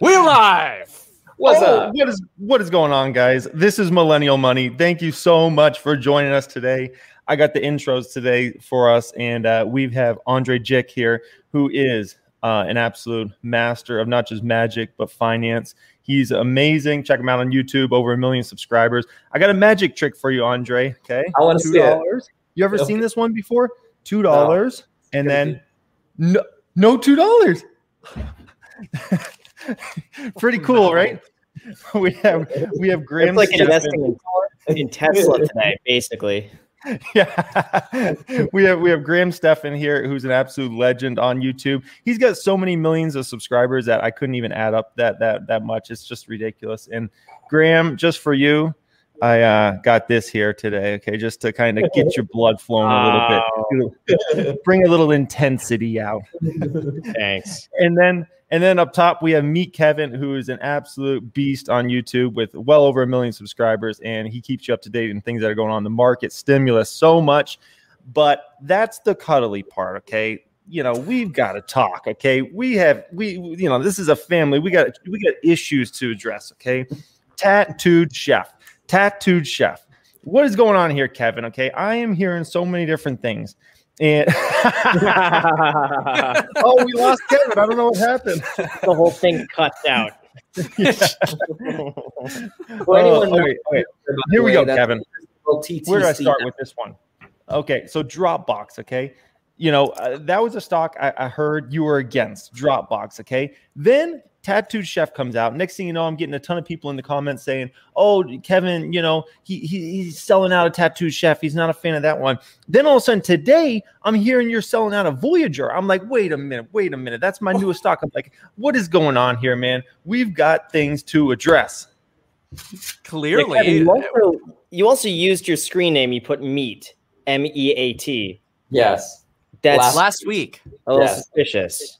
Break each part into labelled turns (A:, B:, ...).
A: We're live.
B: What's oh, up? What is what is going on, guys? This is Millennial Money. Thank you so much for joining us today. I got the intros today for us, and uh, we have Andre Jikh here, who is uh, an absolute master of not just magic but finance. He's amazing. Check him out on YouTube. Over a million subscribers. I got a magic trick for you, Andre. Okay,
C: I want to see it.
B: You ever okay. seen this one before? Two dollars, no. and then no, no two dollars. Pretty cool, right? We have we have Graham.
C: It's like investing in, in Tesla today, basically.
B: Yeah, we have we have Graham Stephan here, who's an absolute legend on YouTube. He's got so many millions of subscribers that I couldn't even add up that that that much. It's just ridiculous. And Graham, just for you, I uh, got this here today. Okay, just to kind of get your blood flowing a little bit, bring a little intensity out.
C: Thanks.
B: And then and then up top, we have Meet Kevin, who is an absolute beast on YouTube with well over a million subscribers. And he keeps you up to date and things that are going on the market, stimulus, so much. But that's the cuddly part, okay? You know, we've got to talk, okay? We have, we, you know, this is a family. We got, we got issues to address, okay? Tattooed chef, tattooed chef. What is going on here, Kevin? Okay, I am hearing so many different things. And oh, we lost Kevin. I don't know what happened.
C: The whole thing cuts out.
B: yeah. oh, okay, okay. Here we go, Kevin. Where do I start with this one? Okay, so Dropbox. Okay, you know uh, that was a stock I, I heard you were against Dropbox. Okay, then Tattooed Chef comes out. Next thing you know, I'm getting a ton of people in the comments saying, "Oh, Kevin, you know, he, he he's selling out a Tattooed Chef. He's not a fan of that one." Then all of a sudden today, I'm hearing you're selling out a Voyager. I'm like, "Wait a minute, wait a minute. That's my newest stock." I'm like, "What is going on here, man? We've got things to address."
A: Clearly,
C: yeah, Kevin, you, also, you also used your screen name. You put Meat, M E A T.
D: Yes,
A: that's last, last week.
C: A little yes. suspicious.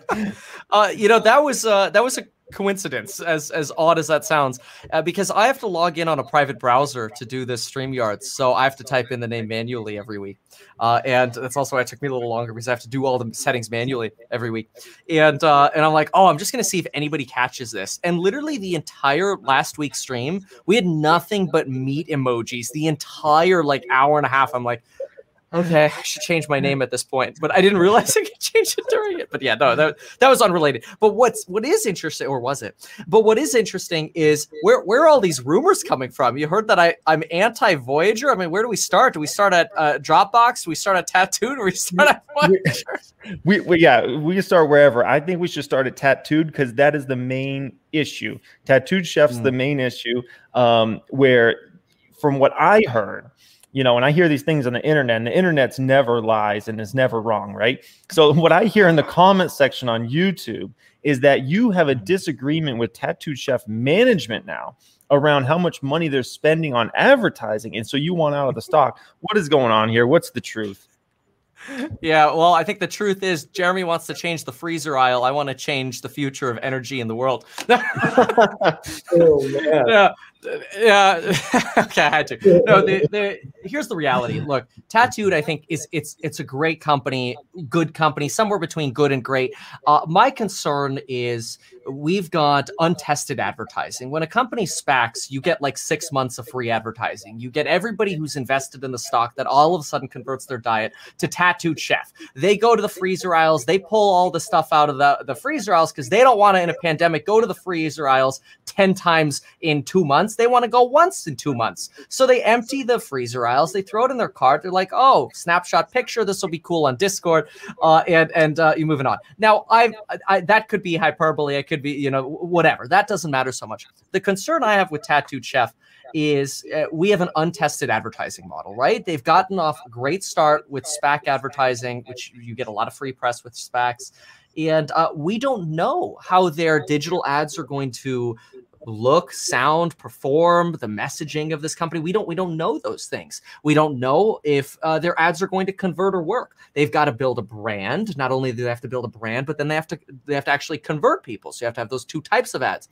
A: uh, you know that was uh, that was a coincidence, as as odd as that sounds, uh, because I have to log in on a private browser to do this Streamyard, so I have to type in the name manually every week, uh, and that's also why it took me a little longer because I have to do all the settings manually every week, and uh, and I'm like, oh, I'm just gonna see if anybody catches this, and literally the entire last week's stream, we had nothing but meat emojis the entire like hour and a half. I'm like, okay, I should change my name at this point. But I didn't realize I could change it during it. But yeah, no, that, that was unrelated. But what's what is interesting, or was it? But what is interesting is where where are all these rumors coming from? You heard that I I'm anti Voyager. I mean, where do we start? Do we start at uh, Dropbox? Do we start at Tattooed? Or we start at Voyager?
B: We, we yeah, we can start wherever. I think we should start at Tattooed because that is the main issue. Tattooed Chef's mm. the main issue. Um, where from what I heard you know, and I hear these things on the internet, and the internet's never lies and is never wrong, right? So what I hear in the comment section on YouTube is that you have a disagreement with Tattooed Chef management now around how much money they're spending on advertising, and so you want out of the stock. What is going on here? What's the truth?
A: Yeah, well, I think the truth is Jeremy wants to change the freezer aisle. I want to change the future of energy in the world. oh, man. Yeah, yeah. okay, I had to. No, the, the, here's the reality. Look, Tattooed, I think is it's it's a great company, good company, somewhere between good and great. Uh, my concern is we've got untested advertising. When a company SPACs, you get like six months of free advertising. You get everybody who's invested in the stock that all of a sudden converts their diet to tattooed chef. They go to the freezer aisles, they pull all the stuff out of the, the freezer aisles because they don't want to, in a pandemic, go to the freezer aisles 10 times in two months. They want to go once in two months. So they empty the freezer aisles, they throw it in their cart. They're like, oh, snapshot picture. This will be cool on Discord. Uh, and and uh, you're moving on. Now, I, I that could be hyperbole. It could be, you know, whatever. That doesn't matter so much. The concern I have with Tattooed Chef is uh, we have an untested advertising model, right? They've gotten off a great start with SPAC advertising, which you get a lot of free press with SPACs. And uh, we don't know how their digital ads are going to look, sound, perform, the messaging of this company. We don't we don't know those things. We don't know if uh, their ads are going to convert or work. They've got to build a brand. Not only do they have to build a brand, but then they have to they have to actually convert people. So you have to have those two types of ads.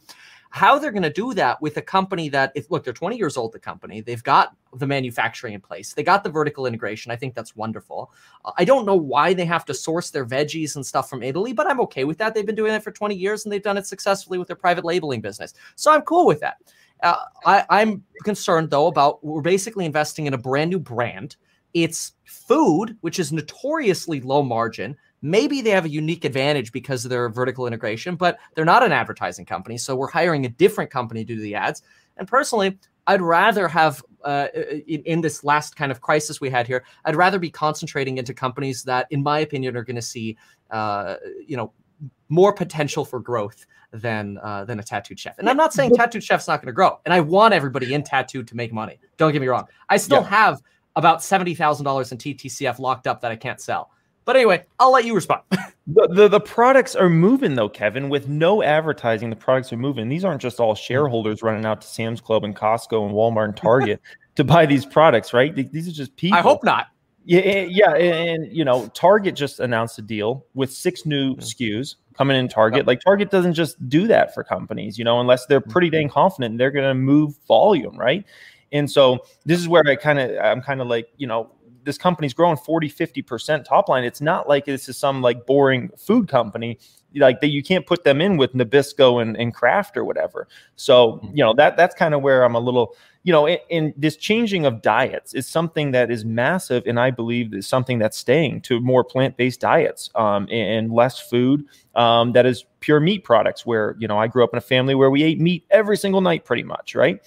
A: How they're going to do that with a company that, if look, they're 20 years old, the company, they've got the manufacturing in place, they got the vertical integration. I think that's wonderful. Uh, I don't know why they have to source their veggies and stuff from Italy, but I'm okay with that. They've been doing that for 20 years and they've done it successfully with their private labeling business. So I'm cool with that. Uh, I, I'm concerned though about we're basically investing in a brand new brand. It's food, which is notoriously low margin. Maybe they have a unique advantage because of their vertical integration, but they're not an advertising company. So we're hiring a different company to do the ads. And personally, I'd rather have uh, in, in, this last kind of crisis we had here. I'd rather be concentrating into companies that, in my opinion, are going to see uh, you know more potential for growth than uh, than a tattooed chef. And I'm not saying tattooed chef's not going to grow. And I want everybody in tattooed to make money. Don't get me wrong. I still yeah. have about seventy thousand dollars in TTCF locked up that I can't sell. But anyway, I'll let you respond.
B: the, the, the products are moving though, Kevin. With no advertising, the products are moving. These aren't just all hmm. shareholders running out to Sam's Club and Costco and Walmart and Target to buy these products, right? These are just people.
A: I hope not.
B: Yeah, eh, yeah, and, and you know, Target just announced a deal with six new mm-hmm. SKUs coming in Target. Like Target doesn't just do that for companies, you know, unless they're hmm. pretty dang confident they're going to move volume, right? And so this is where I kind of I'm kind of like, you know, this company's growing 40 50% top line it's not like this is some like boring food company. Like that you can't put them in with nabisco and, and kraft or whatever. So mm-hmm. you know that that's kind of where i'm a little you know in, this changing of diets is something that is massive and i believe is something that's staying to more plant-based diets um, and, and, less food um, that is pure meat products where you know i grew up in a family where we ate meat every single night pretty much right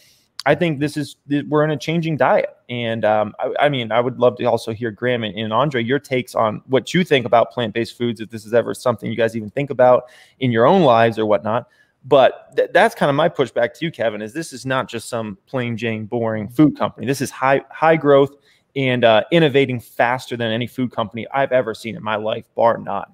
B: I think this is we're in a changing diet, and um, I, I, mean, I would love to also hear Graham and, and Andre your takes on what you think about plant based foods. If this is ever something you guys even think about in your own lives or whatnot, but th- that's kind of my pushback to you, Kevin. Is this is not just some plain Jane boring food company. This is high high growth and uh, innovating faster than any food company I've ever seen in my life, bar none.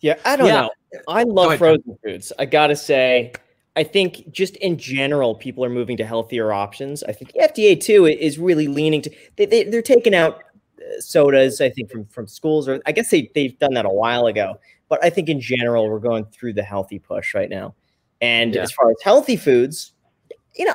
C: Yeah, I don't yeah. know. I love frozen foods. I gotta say, I think just in general, people are moving to healthier options. I think the FDA too is really leaning to they, they they're taking out uh, sodas. I think from from schools, or I guess they they've done that a while ago. But I think in general, we're going through the healthy push right now. And yeah. as far as healthy foods, you know,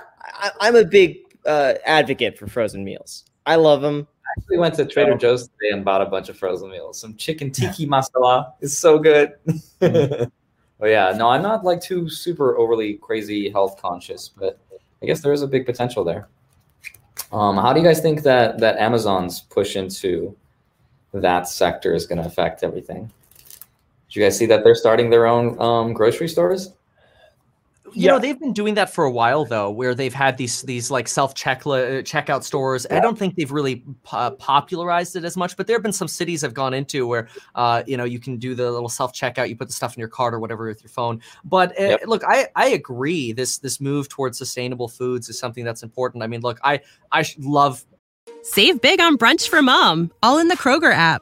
C: I, am a big uh, advocate for frozen meals. I love them.
D: I actually went to Trader Joe's today and bought a bunch of frozen meals. Some chicken tiki masala is so good. But yeah, no, I'm not like too super overly crazy health conscious, but I guess there is a big potential there. Um, how do you guys think that that Amazon's push into that sector is going to affect everything? Did you guys see that they're starting their own um, grocery stores?
A: You yeah. know they've been doing that for a while though where they've had these these like self check checkout stores yeah. i don't think they've really po- popularized it as much but there have been some cities i've gone into where uh, you know you can do the little self checkout you put the stuff in your cart or whatever with your phone but uh, yep. look i i agree this this move towards sustainable foods is something that's important i mean look i i love
E: save big on brunch for mom all in the kroger app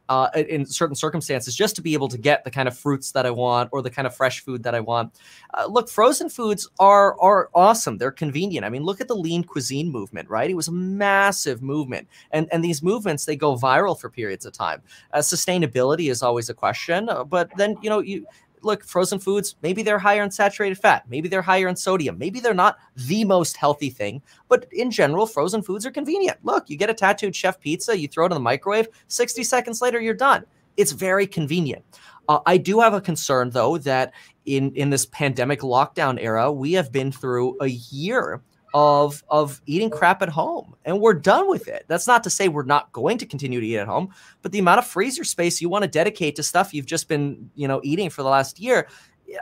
A: uh, in certain circumstances just to be able to get the kind of fruits that I want or the kind of fresh food that I want. Uh, look, frozen foods are are awesome. They're convenient. I mean, look at the lean cuisine movement, right? It was a massive movement, and and these movements they go viral for periods of time. Uh, sustainability is always a question, uh, but then you know you look, frozen foods, maybe they're higher in saturated fat, maybe they're higher in sodium, maybe they're not the most healthy thing, but in general, frozen foods are convenient. Look, you get a tattooed chef pizza, you throw it in the microwave, 60 seconds later, you're done. It's very convenient. Uh, I do have a concern, though, that in in this pandemic lockdown era, we have been through a year of of eating crap at home and we're done with it that's not to say we're not going to continue to eat at home but the amount of freezer space you want to dedicate to stuff you've just been you know eating for the last year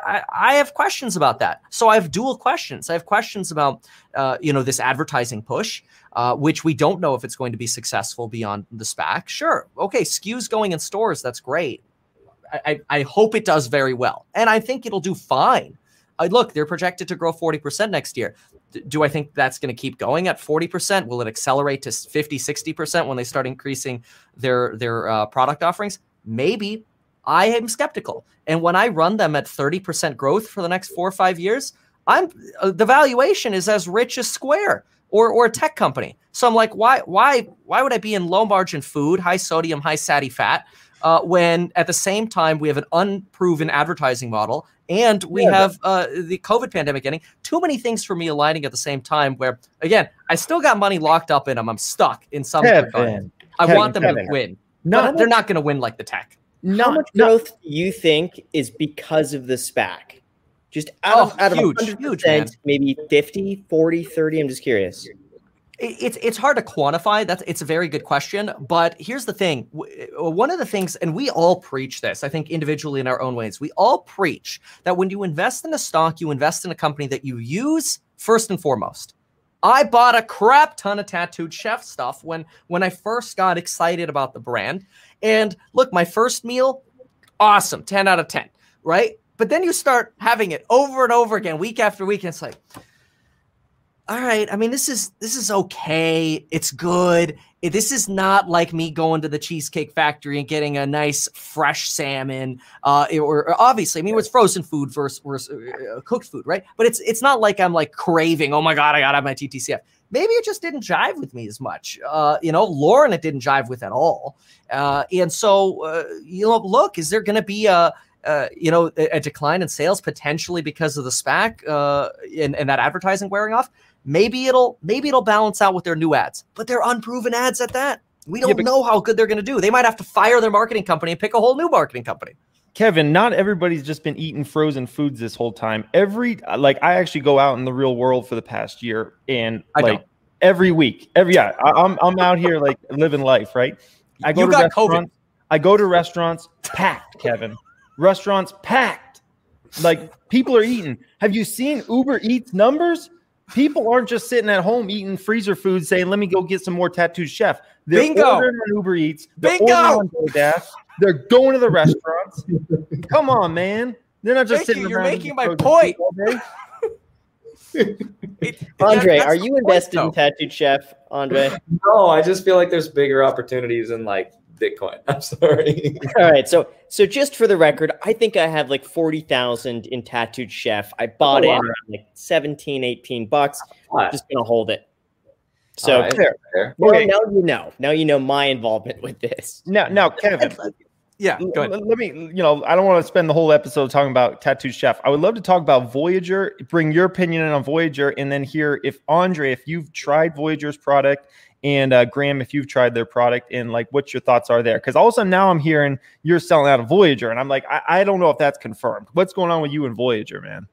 A: I, I have questions about that so i have dual questions i have questions about uh, you know this advertising push uh, which we don't know if it's going to be successful beyond the SPAC. Sure, okay, SKUs going in stores, that's great. I, I, I hope it does very well, and I think it'll do fine I look, they're projected to grow 40% next year. Do I think that's going to keep going at 40%? Will it accelerate to 50, 60% when they start increasing their their uh, product offerings? Maybe. I am skeptical. And when I run them at 30% growth for the next 4 or 5 years, I'm uh, the valuation is as rich as Square or or a tech company. So I'm like, why why why would I be in low margin food, high sodium, high satty fat, uh, when at the same time we have an unproven advertising model and we yeah, have uh, the COVID pandemic ending. too many things for me aligning at the same time. Where again, I still got money locked up in them. I'm stuck in some Kevin, regard. I Kevin, want them Kevin. to win. No, they're not going to win like the tech.
C: Not, How much growth do you think is because of the SPAC? Just out oh, of out huge, of 100%, huge, maybe 50, 40, 30. I'm just curious.
A: It's it's hard to quantify. That's it's a very good question. But here's the thing: uh, one of the things, and we all preach this. I think individually in our own ways, we all preach that when you invest in a stock, you invest in a company that you use first and foremost. I bought a crap ton of tattooed chef stuff when when I first got excited about the brand. And look, my first meal, awesome, ten out of ten, right? But then you start having it over and over again, week after week, and it's like, all right. I mean, this is this is okay. It's good. This is not like me going to the Cheesecake Factory and getting a nice fresh salmon. Uh, or, or obviously, I mean, it's frozen food versus, versus uh, cooked food, right? But it's it's not like I'm like craving. Oh my god, I gotta have my TTCF. Maybe it just didn't jive with me as much. Uh, you know, Lauren, it didn't jive with at all. Uh, and so, uh, you know, look, is there going to be a uh, you know, a, a, decline in sales potentially because of the SPAC uh, and, and that advertising wearing off. Maybe it'll maybe it'll balance out with their new ads, but they're unproven ads at that. We don't yeah, know how good they're going to do. They might have to fire their marketing company and pick a whole new marketing company.
B: Kevin, not everybody's just been eating frozen foods this whole time. Every like I actually go out in the real world for the past year and I like don't. every week, every yeah, I, am I'm, I'm out here like living life, right? I go you to restaurants. COVID. I go to restaurants packed, Kevin restaurants packed. Like people are eating. Have you seen Uber Eats numbers? People aren't just sitting at home eating freezer food saying, let me go get some more tattooed chef. They're Bingo. ordering on Uber Eats. They're Bingo. on DoorDash. They're going to the restaurants. Come on, man. They're not just Thank sitting
A: you. You're making my point.
C: Andre, are you invested in Tattooed Chef, Andre?
D: No, I just feel like there's bigger opportunities in like Bitcoin. I'm sorry.
C: All right. So so just for the record, I think I have like 40,000 in Tattooed Chef. I bought oh, wow. it like 17, 18 bucks. I'm just going to hold it. So right. fair, fair. Well, okay. now you know. Now you know my involvement with this.
B: No, no, Kevin.
A: yeah, go ahead.
B: Let me, you know, I don't want to spend the whole episode talking about Tattooed Chef. I would love to talk about Voyager, bring your opinion on Voyager, and then hear if Andre, if you've tried Voyager's product and uh, Graham, if you've tried their product and like what your thoughts are there. Because all of a sudden now I'm hearing you're selling out of Voyager, and I'm like, I, I don't know if that's confirmed. What's going on with you and Voyager, man?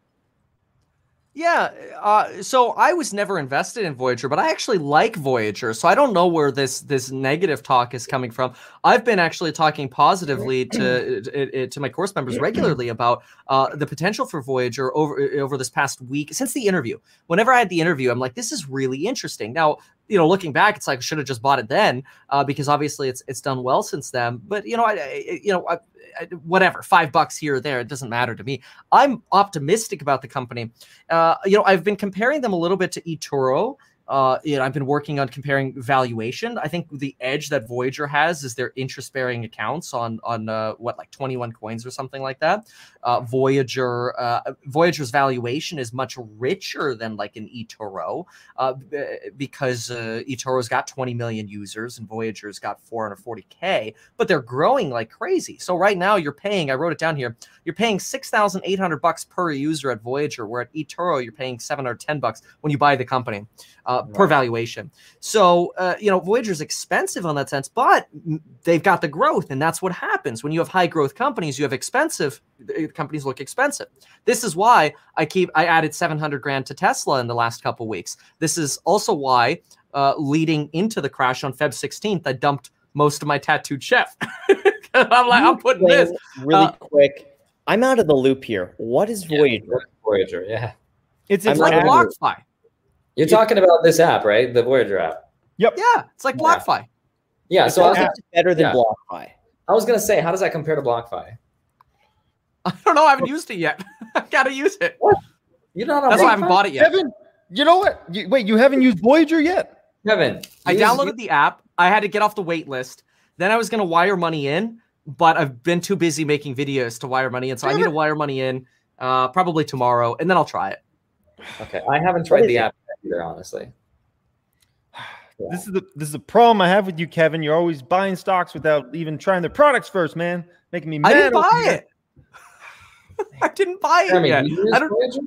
A: Yeah, uh, so I was never invested in Voyager, but I actually like Voyager. So I don't know where this this negative talk is coming from. I've been actually talking positively to to, to my course members regularly about uh, the potential for Voyager over over this past week since the interview. Whenever I had the interview, I'm like, this is really interesting. Now, you know, looking back, it's like I should have just bought it then uh, because obviously it's it's done well since then. But you know, I, I you know, I, whatever, five bucks here or there, it doesn't matter to me. I'm optimistic about the company. Uh, you know, I've been comparing them a little bit to eToro uh, you know, I've been working on comparing valuation. I think the edge that Voyager has is their interest-bearing accounts on on uh, what like 21 coins or something like that. Uh, Voyager uh, Voyager's valuation is much richer than like an eToro uh, because uh, eToro's got 20 million users and Voyager's got 440k, but they're growing like crazy. So right now you're paying. I wrote it down here. You're paying 6,800 bucks per user at Voyager, where at eToro you're paying 710 bucks when you buy the company uh, right. per valuation. So, uh, you know, Voyager's expensive on that sense, but they've got the growth. And that's what happens when you have high growth companies, you have expensive companies look expensive. This is why I keep, I added 700 grand to Tesla in the last couple weeks. This is also why uh, leading into the crash on Feb 16th, I dumped most of my tattooed chef. I'm like, I'm putting this
C: really uh, quick. I'm out of the loop here. What is Voyager? Yeah,
D: Voyager, yeah.
A: It's, it's like BlockFi.
D: You're talking about this app, right? The Voyager app.
A: Yep. Yeah, it's like BlockFi.
D: Yeah, yeah so I was gonna,
C: better than yeah. BlockFi.
D: I was gonna say, how does that compare to BlockFi?
A: I don't know. I haven't used it yet. I've gotta use it.
D: What?
A: You're not. That's why I haven't bought it yet.
B: Kevin, you know what? You, wait, you haven't used Voyager yet?
D: Kevin,
A: I downloaded the app. I had to get off the wait list. Then I was going to wire money in, but I've been too busy making videos to wire money in. So I need to wire money in uh, probably tomorrow, and then I'll try it.
D: Okay, I haven't tried the app either, honestly.
B: Yeah. This is the this is the problem I have with you, Kevin. You're always buying stocks without even trying their products first, man. Making me mad.
A: I didn't buy it. I didn't buy it I mean, yet. I don't.
B: Voyager?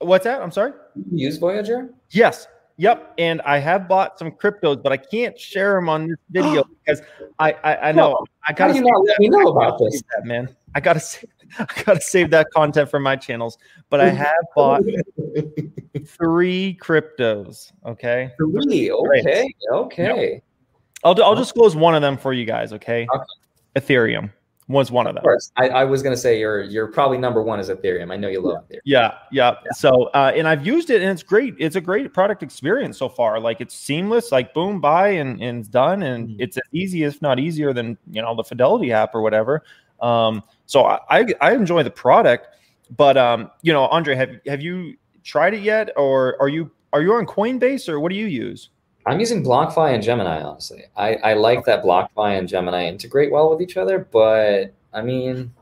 B: What's that? I'm sorry.
D: You use Voyager?
B: Yes. Yep. And I have bought some cryptos, but I can't share them on this video because I I, I know well, I gotta.
D: you not let me know about this,
B: that, man? I gotta save, I gotta save that content for my channels. But I have bought three cryptos. Okay.
D: Three. Okay. Okay. Yep.
B: I'll I'll disclose one of them for you guys. Okay. okay. Ethereum was one of them. Of
D: course, I, I, was to say you're you're probably number one is Ethereum. I know you love Ethereum.
B: Yeah, yeah. yeah. So, uh, and I've used it, and it's great. It's a great product experience so far. Like it's seamless. Like boom, buy, and and it's done, and mm-hmm. it's as easy, if not easier, than you know the Fidelity app or whatever. Um, so I I enjoy the product, but um, you know, Andre, have have you tried it yet, or are you are you on Coinbase, or what do you use?
D: I'm using BlockFi and Gemini, honestly. I, I like okay. that BlockFi and Gemini integrate well with each other, but I mean,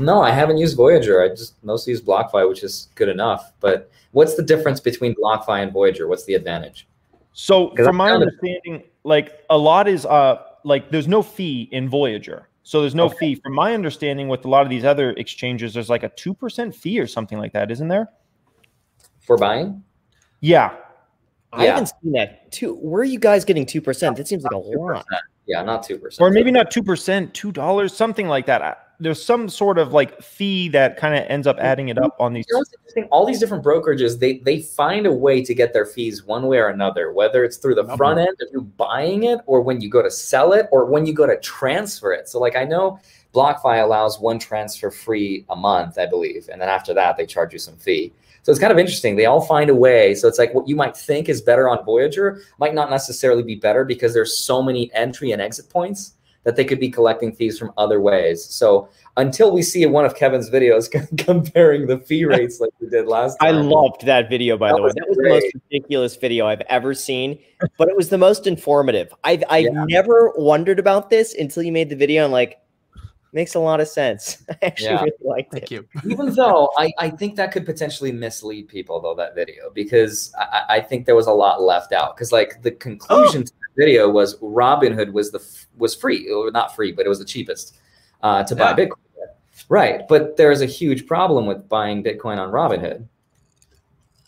D: no, I haven't used Voyager. I just mostly use BlockFi, which is good enough. But what's the difference between BlockFi and Voyager? What's the advantage?
B: So, from my understanding, like a lot is uh like there's no fee in Voyager. So there's no okay. fee. From my understanding, with a lot of these other exchanges, there's like a two percent fee or something like that, isn't there?
D: For buying?
B: Yeah.
C: I yeah. haven't seen that. Two. Where are you guys getting two percent? That seems like a lot.
D: Yeah, not two percent.
B: Or maybe not two percent, two dollars, something like that. There's some sort of like fee that kind of ends up adding it up on these. You
D: know All these different brokerages, they they find a way to get their fees one way or another, whether it's through the front end of you buying it, or when you go to sell it, or when you go to transfer it. So, like I know BlockFi allows one transfer free a month, I believe, and then after that they charge you some fee. So it's kind of interesting. They all find a way. So it's like what you might think is better on Voyager might not necessarily be better because there's so many entry and exit points that they could be collecting fees from other ways. So until we see one of Kevin's videos comparing the fee rates like we did last time.
C: I loved that video, by that the way. That was great. the most ridiculous video I've ever seen, but it was the most informative. I've, I've yeah. never wondered about this until you made the video. I'm like, makes a lot of sense. I actually yeah. really liked Thank it.
A: You.
D: Even though I, I think that could potentially mislead people though that video because I, I think there was a lot left out because like the conclusion oh. to the video was Robinhood was the was free or not free but it was the cheapest uh, to buy yeah. Bitcoin. Right, but there's a huge problem with buying Bitcoin on Robinhood.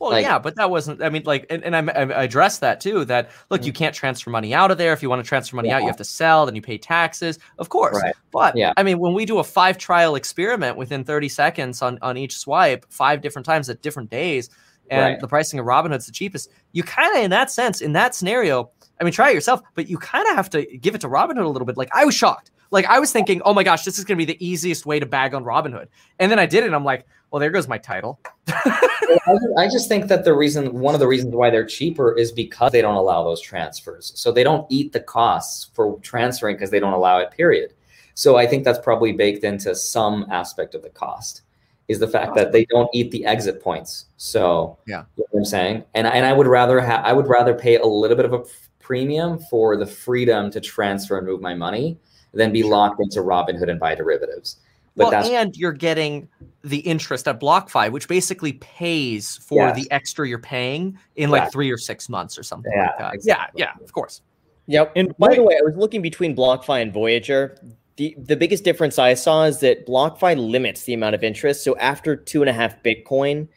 A: Well, like, yeah, but that wasn't. I mean, like, and, and I, I addressed that too. That look, mm-hmm. you can't transfer money out of there. If you want to transfer money yeah. out, you have to sell. Then you pay taxes, of course. Right. But yeah, I mean, when we do a five trial experiment within 30 seconds on on each swipe, five different times at different days, and right. the pricing of Robinhood's the cheapest, you kind of, in that sense, in that scenario, I mean, try it yourself, but you kind of have to give it to Robinhood a little bit. Like, I was shocked. Like, I was thinking, oh my gosh, this is going to be the easiest way to bag on Robinhood, and then I did it. and I'm like, well, there goes my title.
D: I just think that the reason, one of the reasons why they're cheaper is because they don't allow those transfers. So they don't eat the costs for transferring because they don't allow it, period. So I think that's probably baked into some aspect of the cost is the fact that they don't eat the exit points. So
A: yeah,
D: you know I'm saying, and and I would rather have I would rather pay a little bit of a premium for the freedom to transfer and move my money than be locked into Robinhood and buy derivatives.
A: But well, and you're getting the interest at BlockFi, which basically pays for yes. the extra you're paying in like three or six months or something yeah, like that. Exactly. Yeah, yeah, of course.
C: Yep. And by the way, I was looking between BlockFi and Voyager. The, the biggest difference I saw is that BlockFi limits the amount of interest. So after two and a half Bitcoin,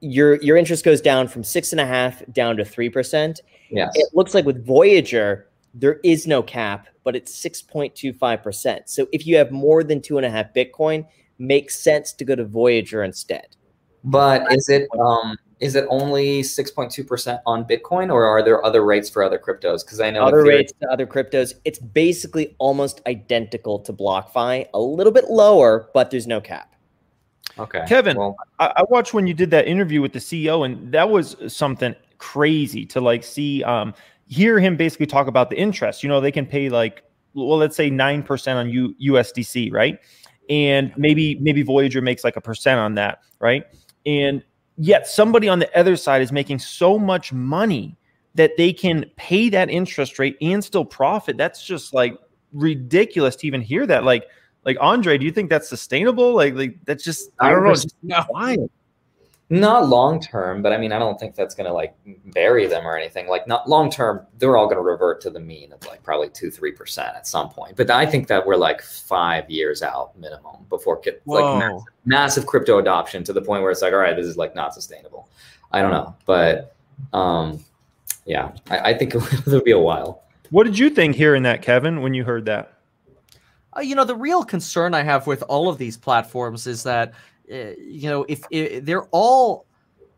C: your your interest goes down from six and a half down to three percent.
D: Yes.
C: It looks like with Voyager, there is no cap, but it's 6.25%. So if you have more than two and a half Bitcoin, makes sense to go to Voyager instead.
D: But is it um is it only 6.2% on Bitcoin or are there other rates for other cryptos? Because I know
C: other rates to other cryptos, it's basically almost identical to BlockFi, a little bit lower, but there's no cap.
D: Okay.
B: Kevin, well, I, I watched when you did that interview with the CEO, and that was something crazy to like see um hear him basically talk about the interest. You know, they can pay like, well, let's say 9% on U- USDC, right? And maybe, maybe Voyager makes like a percent on that, right? And yet somebody on the other side is making so much money that they can pay that interest rate and still profit. That's just like ridiculous to even hear that. Like, like Andre, do you think that's sustainable? Like, like that's just I don't know. Just
D: no. wild. Not long term, but I mean, I don't think that's going to like bury them or anything. Like, not long term, they're all going to revert to the mean of like probably two, three percent at some point. But I think that we're like five years out minimum before like massive, massive crypto adoption to the point where it's like, all right, this is like not sustainable. I don't know, but um, yeah, I, I think it'll be a while.
B: What did you think hearing that, Kevin, when you heard that?
A: Uh, you know, the real concern I have with all of these platforms is that you know if, if they're all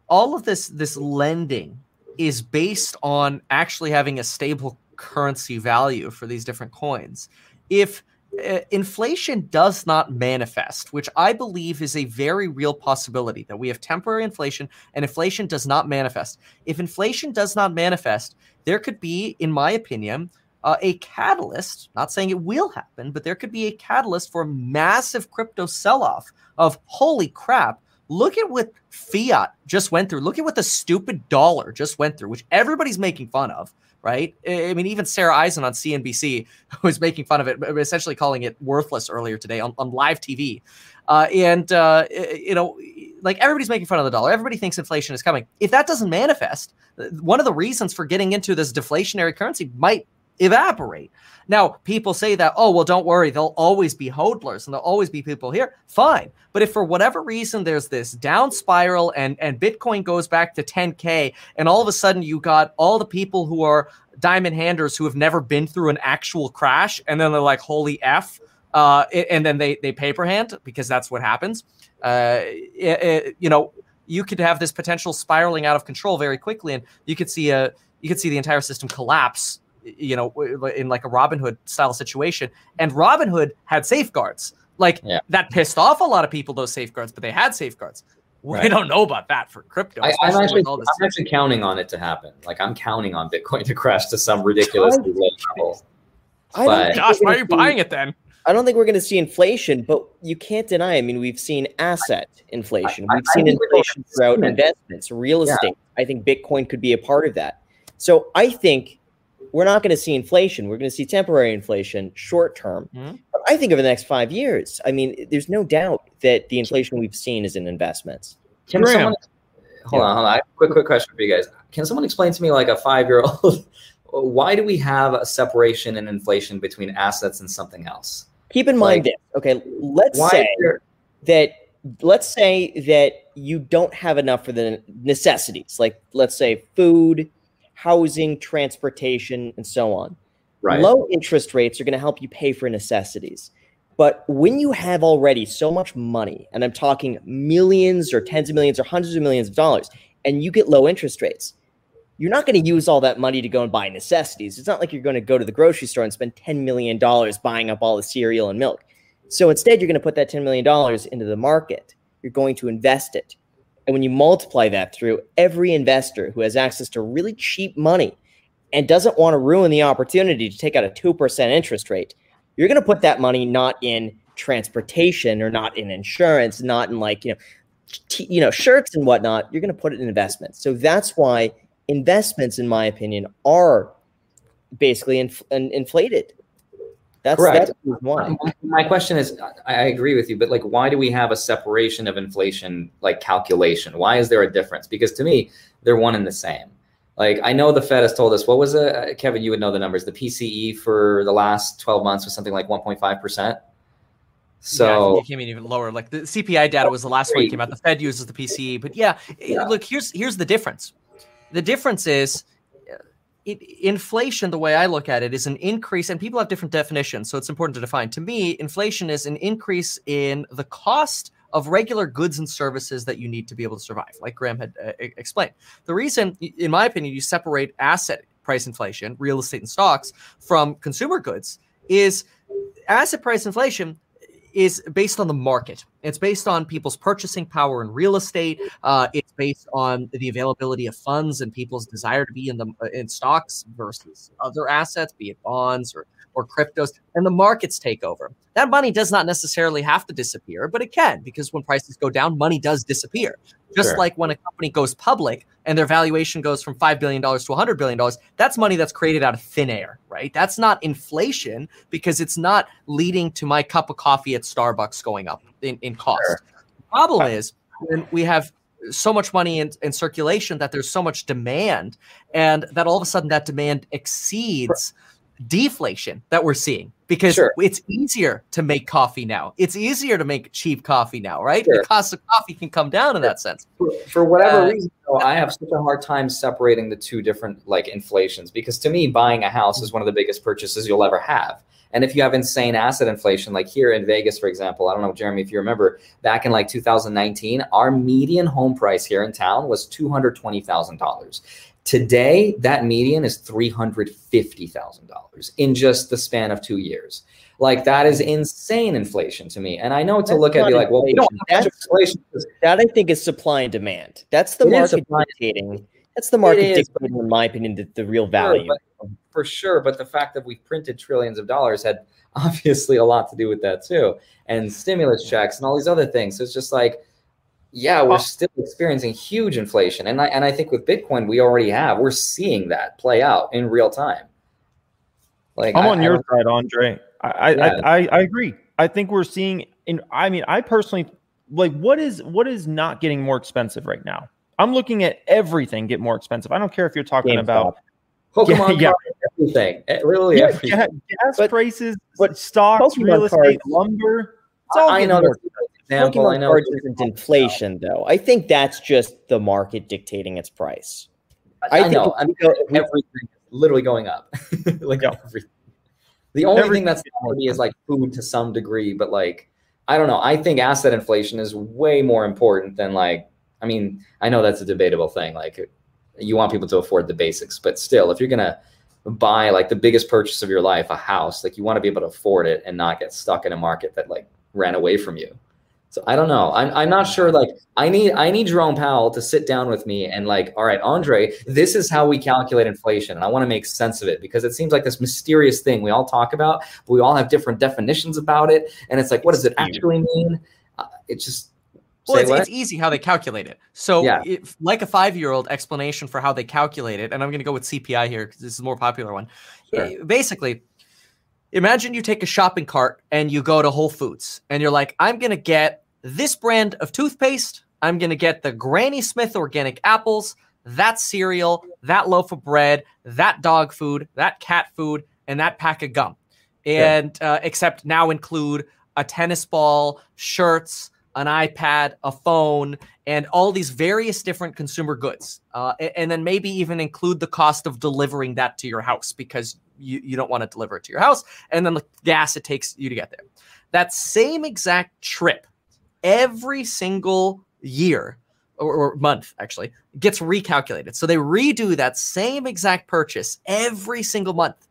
A: all of this this lending is based on actually having a stable currency value for these different coins. If uh, inflation does not manifest which i believe is a very real possibility that we have temporary inflation and inflation does not manifest. If inflation does not manifest there could be in my opinion uh, a catalyst, not saying it will happen, but there could be a catalyst for massive crypto sell off of holy crap. Look at what fiat just went through. Look at what the stupid dollar just went through, which everybody's making fun of, right? I mean, even Sarah Eisen on CNBC was making fun of it, essentially calling it worthless earlier today on, on live TV. Uh, and, uh, you know, like everybody's making fun of the dollar. Everybody thinks inflation is coming. If that doesn't manifest, one of the reasons for getting into this deflationary currency might evaporate. Now, people say that, oh, well, don't worry, there'll always be hodlers and there'll always be people here. Fine. But if for whatever reason there's this down spiral and, and Bitcoin goes back to 10K, and all of a sudden you got all the people who are diamond handers who have never been through an actual crash, and then they're like, holy F. Uh, and then they they paper hand because that's what happens. Uh, it, it, you know, you could have this potential spiraling out of control very quickly, and you could see a you could see the entire system collapse you know, in like a Robinhood style situation. And Robinhood had safeguards. Like yeah. that pissed off a lot of people, those safeguards, but they had safeguards. Right. We don't know about that for crypto. I,
D: am actually, I'm actually counting on it to happen. Like I'm counting on Bitcoin to crash to some ridiculously low level.
A: But, Josh, why are you buying it then?
C: I don't think we're going to see inflation, but you can't deny. I mean, we've seen asset inflation. We've I, seen I inflation throughout investments, real estate. Yeah. I think Bitcoin could be a part of that. So I think we're not going to see inflation. We're going to see temporary inflation short term. Mm-hmm. But I think over the next five years, I mean, there's no doubt that the inflation we've seen is in investments.
D: Can Graham. someone hold on, hold on? Quick, quick question for you guys. Can someone explain to me, like a five year old, why do we have a separation in inflation between assets and something else?
C: Keep in mind like, this. Okay, let's say that let's say that you don't have enough for the necessities, like let's say food, housing, transportation, and so on. Right. Low interest rates are going to help you pay for necessities. But when you have already so much money, and I'm talking millions or tens of millions or hundreds of millions of dollars, and you get low interest rates, you're not going to use all that money to go and buy necessities. It's not like you're going to go to the grocery store and spend $10 million buying up all the cereal and milk. So instead, you're going to put that $10 million into the market. You're going to invest it. And when you multiply that through every investor who has access to really cheap money and doesn't want to ruin the opportunity to take out a 2% interest rate, you're going to put that money not in transportation or not in insurance, not in like, you know, t- you know, shirts and whatnot. You're going to put it in investments. So that's why investments, in my opinion, are basically inf- inflated that's correct. That's
D: one. My question is, I agree with you, but like, why do we have a separation of inflation like calculation? Why is there a difference? Because to me, they're one and the same. Like, I know the Fed has told us what was it, uh, Kevin? You would know the numbers. The PCE for the last twelve months was something like one point five percent. So
A: yeah, it came in even lower. Like the CPI data was the last one that came out. The Fed uses the PCE, but yeah, yeah, look here's here's the difference. The difference is it, inflation, the way I look at it, is an increase, and people have different definitions, so it's important to define. To me, inflation is an increase in the cost of regular goods and services that you need to be able to survive, like Graham had uh, explained. The reason, in my opinion, you separate asset price inflation, real estate and stocks, from consumer goods is asset price inflation is based on the market. It's based on people's purchasing power in real estate. Uh, it's based on the availability of funds and people's desire to be in the in stocks versus other assets, be it bonds or or cryptos. and the markets take over. That money does not necessarily have to disappear, but it can because when prices go down, money does disappear. Just sure. like when a company goes public and their valuation goes from $5 billion to $100 billion, that's money that's created out of thin air, right? That's not inflation because it's not leading to my cup of coffee at Starbucks going up in, in cost. Sure. The problem uh, is when we have so much money in, in circulation that there's so much demand and that all of a sudden that demand exceeds deflation that we're seeing because sure. it's easier to make coffee now. It's easier to make cheap coffee now, right? Sure. The cost of coffee can come down in that sense.
D: For, for whatever uh, reason, though, I have such a hard time separating the two different like inflations because to me, buying a house is one of the biggest purchases you'll ever have. And if you have insane asset inflation, like here in Vegas, for example, I don't know, Jeremy, if you remember back in like 2019, our median home price here in town was $220,000. Today, that median is $350,000 in just the span of two years. Like that is insane inflation to me. And I know to that's look at be like, well, we don't
C: inflation. That I think is supply and demand. That's the market dictating. That's the market dictating, in my opinion, the, the real value.
D: Sure, for sure. But the fact that we've printed trillions of dollars had obviously a lot to do with that too. And stimulus checks and all these other things. So it's just like, yeah, we're still experiencing huge inflation. And I, and I think with Bitcoin, we already have, we're seeing that play out in real time.
B: Like I'm I, on your side, Andre. I, yeah. I, I, I agree. I think we're seeing in, I mean, I personally like what is, what is not getting more expensive right now? I'm looking at everything get more expensive. I don't care if you're talking GameStop. about
D: Pokemon yeah, yeah. everything, really yeah, everything.
B: Gas but, prices, but stocks, Pokemon real estate, cards, lumber.
C: It's all I know example. Pokemon I know cards isn't inflation, though. I think that's just the market dictating its price.
D: I, I know. I mean, everything literally going up. like yeah. everything. The only everything that's not me is like food to some degree, but like I don't know. I think asset inflation is way more important than like. I mean, I know that's a debatable thing. Like, you want people to afford the basics, but still, if you're gonna buy like the biggest purchase of your life, a house, like you want to be able to afford it and not get stuck in a market that like ran away from you. So I don't know. I'm, I'm not sure. Like I need I need Jerome Powell to sit down with me and like, all right, Andre, this is how we calculate inflation, and I want to make sense of it because it seems like this mysterious thing we all talk about, but we all have different definitions about it, and it's like, what does it actually mean? Uh, it just
A: well, it's, it's, easy how they calculate it. So, yeah. if, like a five-year-old explanation for how they calculate it, and I'm going to go with CPI here because this is a more popular one. Sure. Basically, Imagine you take a shopping cart and you go to Whole Foods and you're like, I'm going to get this brand of toothpaste. I'm going to get the Granny Smith organic apples, that cereal, that loaf of bread, that dog food, that cat food, and that pack of gum. And uh, except now include a tennis ball, shirts, an iPad, a phone, and all these various different consumer goods. Uh, and then maybe even include the cost of delivering that to your house because you, you don't want to deliver it to your house, and then the gas it takes you to get there. That same exact trip every single year or, or, month actually gets recalculated. So they redo that same exact purchase every single month.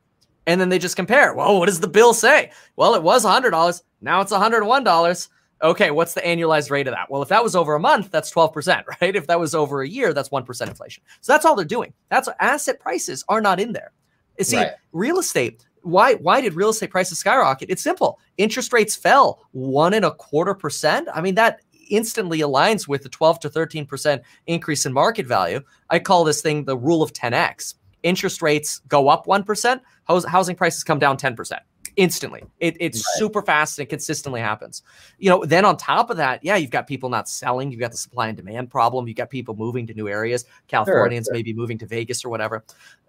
A: And then they just compare. Well, what does the bill say? Well, it was $100. Now it's $101. Okay, what's the annualized rate of that? Well, if that was over a month, that's 12%, right? If that was over a year, that's 1% inflation. So that's all they're doing. That's asset prices are not in there. You see, right. real estate. Why? Why did real estate prices skyrocket? It's simple. Interest rates fell one and a quarter percent. I mean, that instantly aligns with the 12 to 13 percent increase in market value. I call this thing the rule of 10x. Interest rates go up one percent, housing prices come down 10 percent instantly. It, it's right. super fast and it consistently happens. You know, then on top of that, yeah, you've got people not selling. You've got the supply and demand problem. You've got people moving to new areas. Californians sure, sure. maybe moving to Vegas or whatever.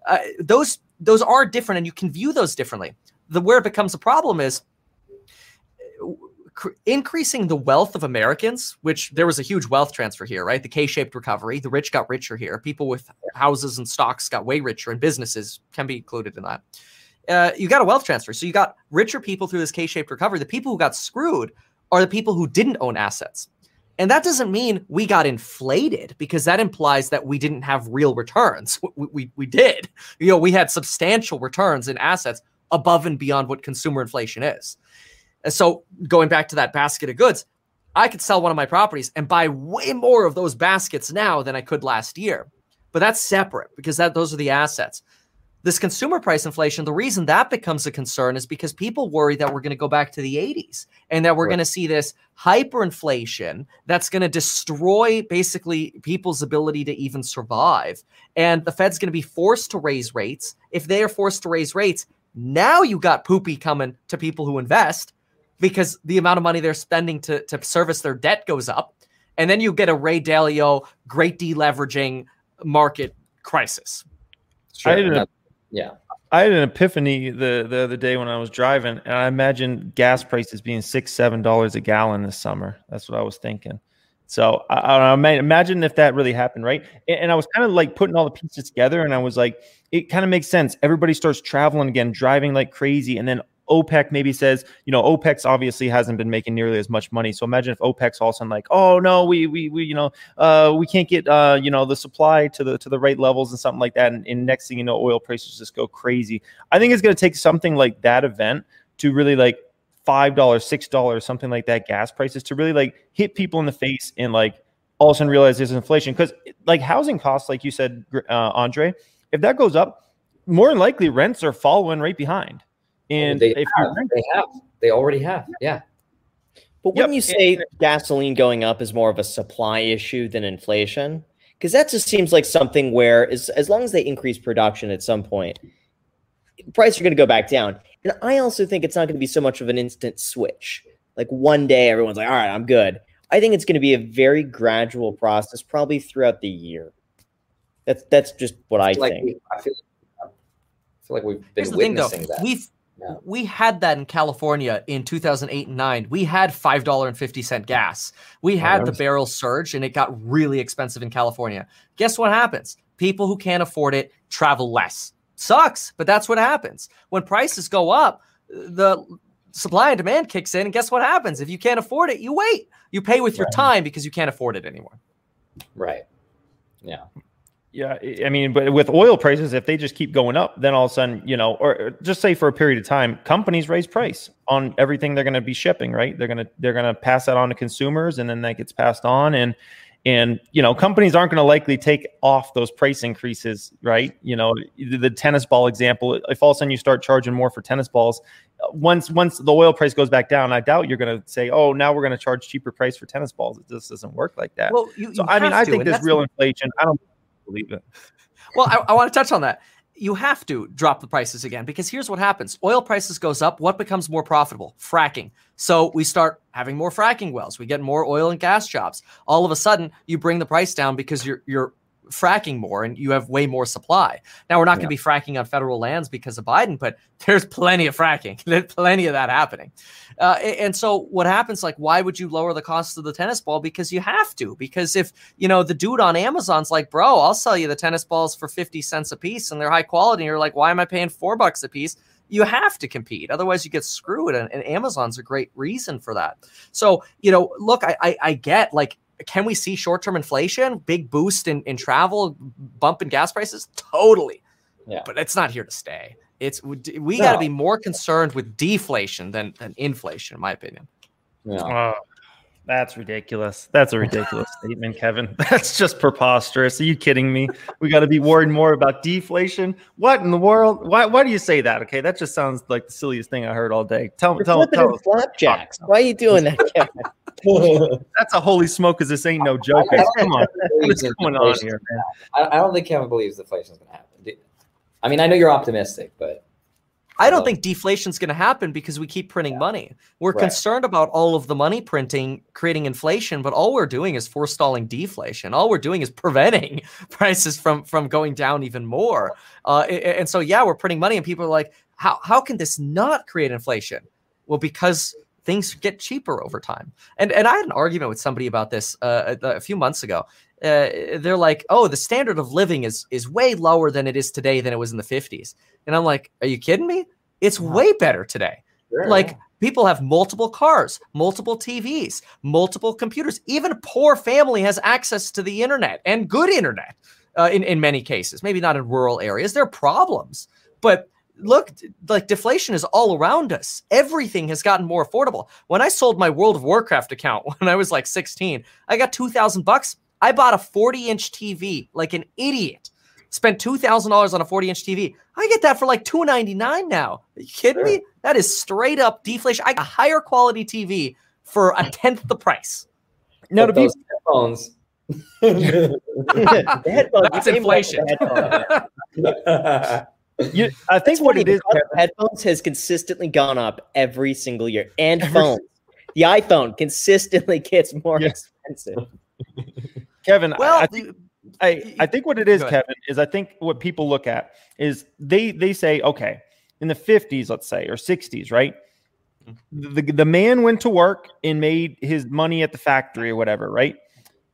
A: Uh, those those are different, and you can view those differently. The where it becomes a problem is increasing the wealth of Americans, which there was a huge wealth transfer here, right? The K-shaped recovery. The rich got richer here. People with houses and stocks got way richer, and businesses can be included in that uh, you got a wealth transfer. So you got richer people through this K-shaped recovery. The people who got screwed are the people who didn't own assets. And that doesn't mean we got inflated because that implies that we didn't have real returns. We, we, we did. You know, we had substantial returns in assets above and beyond what consumer inflation is. And so going back to that basket of goods, I could sell one of my properties and buy way more of those baskets now than I could last year. But that's separate because that those are the assets this consumer price inflation, the reason that becomes a concern is because people worry that we're going to go back to the 80s and that we're right. going to see this hyperinflation that's going to destroy basically people's ability to even survive. And the Fed's going to be forced to raise rates. If they are forced to raise rates, now you got poopy coming to people who invest because the amount of money they're spending to, to service their debt goes up. And then you get a Ray Dalio great deleveraging market crisis.
B: Sure. Yeah. I had an epiphany the, the other day when I was driving, and I imagined gas prices being six, seven dollars a gallon this summer. That's what I was thinking. So I, I imagine if that really happened, right? And, and I was kind of like putting all the pieces together, and I was like, it kind of makes sense. Everybody starts traveling again, driving like crazy, and then OPEC maybe says, you know, OPEC's obviously hasn't been making nearly as much money. So imagine if OPEC's all of a sudden like, oh no, we we we you know, uh, we can't get uh, you know, the supply to the to the right levels and something like that. And, and next thing you know, oil prices just go crazy. I think it's going to take something like that event to really like five dollars, six dollars, something like that, gas prices to really like hit people in the face and like all of a sudden realize there's inflation because like housing costs, like you said, uh, Andrei, if that goes up, more than likely rents are following right behind. And
D: they, have, they have, they already have, yeah.
C: But wouldn't yep. you say gasoline going up is more of a supply issue than inflation? Because that just seems like something where, as, as long as they increase production at some point, prices are going to go back down. And I also think it's not going to be so much of an instant switch. Like one day, everyone's like, all right, I'm good. I think it's going to be a very gradual process, probably throughout the year. That's that's just what I, I think.
D: We, I, feel, I feel like we've been witnessing thing, that.
A: We've we had that in California in 2008 and 9. We had $5.50 gas. We oh, had the barrel surge and it got really expensive in California. Guess what happens? People who can't afford it travel less. Sucks, but that's what happens. When prices go up, the supply and demand kicks in and guess what happens? If you can't afford it, you wait. You pay with your time because you can't afford it anymore.
D: Right. Yeah.
B: Yeah, I mean, but with oil prices, if they just keep going up, then all of a sudden, you know, or just say for a period of time, companies raise price on everything they're going to be shipping, right? They're going to they're going to pass that on to consumers, and then that gets passed on, and and you know, companies aren't going to likely take off those price increases, right? You know, the tennis ball example. If all of a sudden you start charging more for tennis balls, once once the oil price goes back down, I doubt you're going to say, "Oh, now we're going to charge cheaper price for tennis balls." It just doesn't work like that. Well, you, so you I mean, I think there's real inflation. I don't believe it.
A: Well, I, I want to touch on that. You have to drop the prices again because here's what happens: oil prices goes up. What becomes more profitable? Fracking. So we start having more fracking wells. We get more oil and gas jobs. All of a sudden, you bring the price down because you're you're fracking more and you have way more supply. Now we're not yeah. going to be fracking on federal lands because of Biden, but there's plenty of fracking. There's plenty of that happening. Uh, and so what happens? Like, why would you lower the cost of the tennis ball? Because you have to. Because if you know the dude on Amazon's like, bro, I'll sell you the tennis balls for fifty cents a piece and they're high quality, and you're like, why am I paying four bucks a piece? you have to compete otherwise you get screwed and, and, amazon's a great reason for that so you know look I, I, I get like can we see short-term inflation, big boost in, in travel, bump in gas prices? Totally. Yeah. But it's not here to stay. It's we no. got to be more concerned with deflation than, than inflation, in my opinion.
B: Yeah. Uh, that's ridiculous. That's a ridiculous statement, Kevin. That's just preposterous. Are you kidding me? We got to be worried more about deflation. What in the world? Why? Why do you say that? Okay, that just sounds like the silliest thing I heard all day. Tell me, tell, tell,
C: tell flapjacks. Why are you doing that, Kevin?
B: That's a holy smoke because this ain't no joke. Come on. What's going on here, man?
D: I, I don't think Kevin believes deflation's going to happen. I mean, I know you're optimistic, but
A: I don't think deflation's going to happen because we keep printing yeah. money. We're right. concerned about all of the money printing creating inflation, but all we're doing is forestalling deflation. All we're doing is preventing prices from from going down even more. Uh, and so, yeah, we're printing money, and people are like, "How how can this not create inflation?" Well, because things get cheaper over time. And and I had an argument with somebody about this uh, a, a few months ago. Uh, they're like, "Oh, the standard of living is is way lower than it is today than it was in the 50s." And I'm like, "Are you kidding me? It's way better today." Sure. Like people have multiple cars, multiple TVs, multiple computers. Even a poor family has access to the internet and good internet uh, in in many cases. Maybe not in rural areas. There are problems, but look, like deflation is all around us. Everything has gotten more affordable. When I sold my World of Warcraft account when I was like 16, I got 2000 bucks. I bought a 40 inch TV like an idiot. spent two thousand dollars on a forty inch TV. I get that for like two ninety nine now. Are you kidding sure. me? That is straight up deflation. I got a higher quality TV for a tenth the price.
D: No, to be headphones.
A: headphones. That's inflation.
B: you, I think what it is,
C: headphones has consistently gone up every single year, and phones. The iPhone consistently gets more yes. expensive.
B: Kevin, well, I, I, think, I, I think what it is, Kevin, is I think what people look at is they they say, okay, in the 50s, let's say, or 60s, right? Mm-hmm. The, the man went to work and made his money at the factory or whatever, right?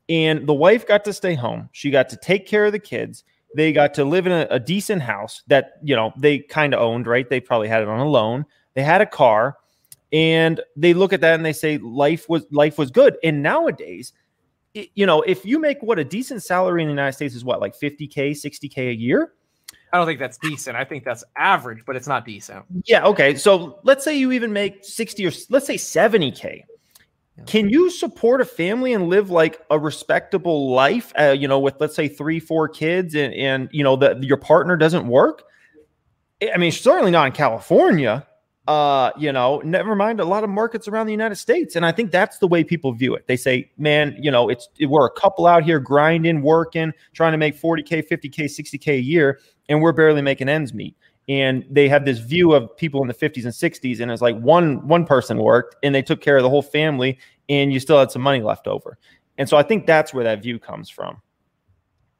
B: And the wife got to stay home. She got to take care of the kids. They got to live in a, a decent house that, you know, they kind of owned, right? They probably had it on a loan. They had a car and they look at that and they say life was life was good. And nowadays, it, you know, if you make what a decent salary in the United States is what, like 50K, 60K a year?
A: I don't think that's decent. I think that's average, but it's not decent.
B: Yeah. Okay. So let's say you even make 60 or let's say 70K. Can you support a family and live like a respectable life? Uh, you know, with let's say three, four kids, and and you know that your partner doesn't work. I mean, certainly not in California. Uh, you know, never mind a lot of markets around the United States, and I think that's the way people view it. They say, "Man, you know, it's we're a couple out here grinding, working, trying to make 40k, 50k, 60k a year, and we're barely making ends meet." And they have this view of people in the 50s and 60s and it's like one one person worked and they took care of the whole family and you still had some money left over. And so i think that's where that view comes from.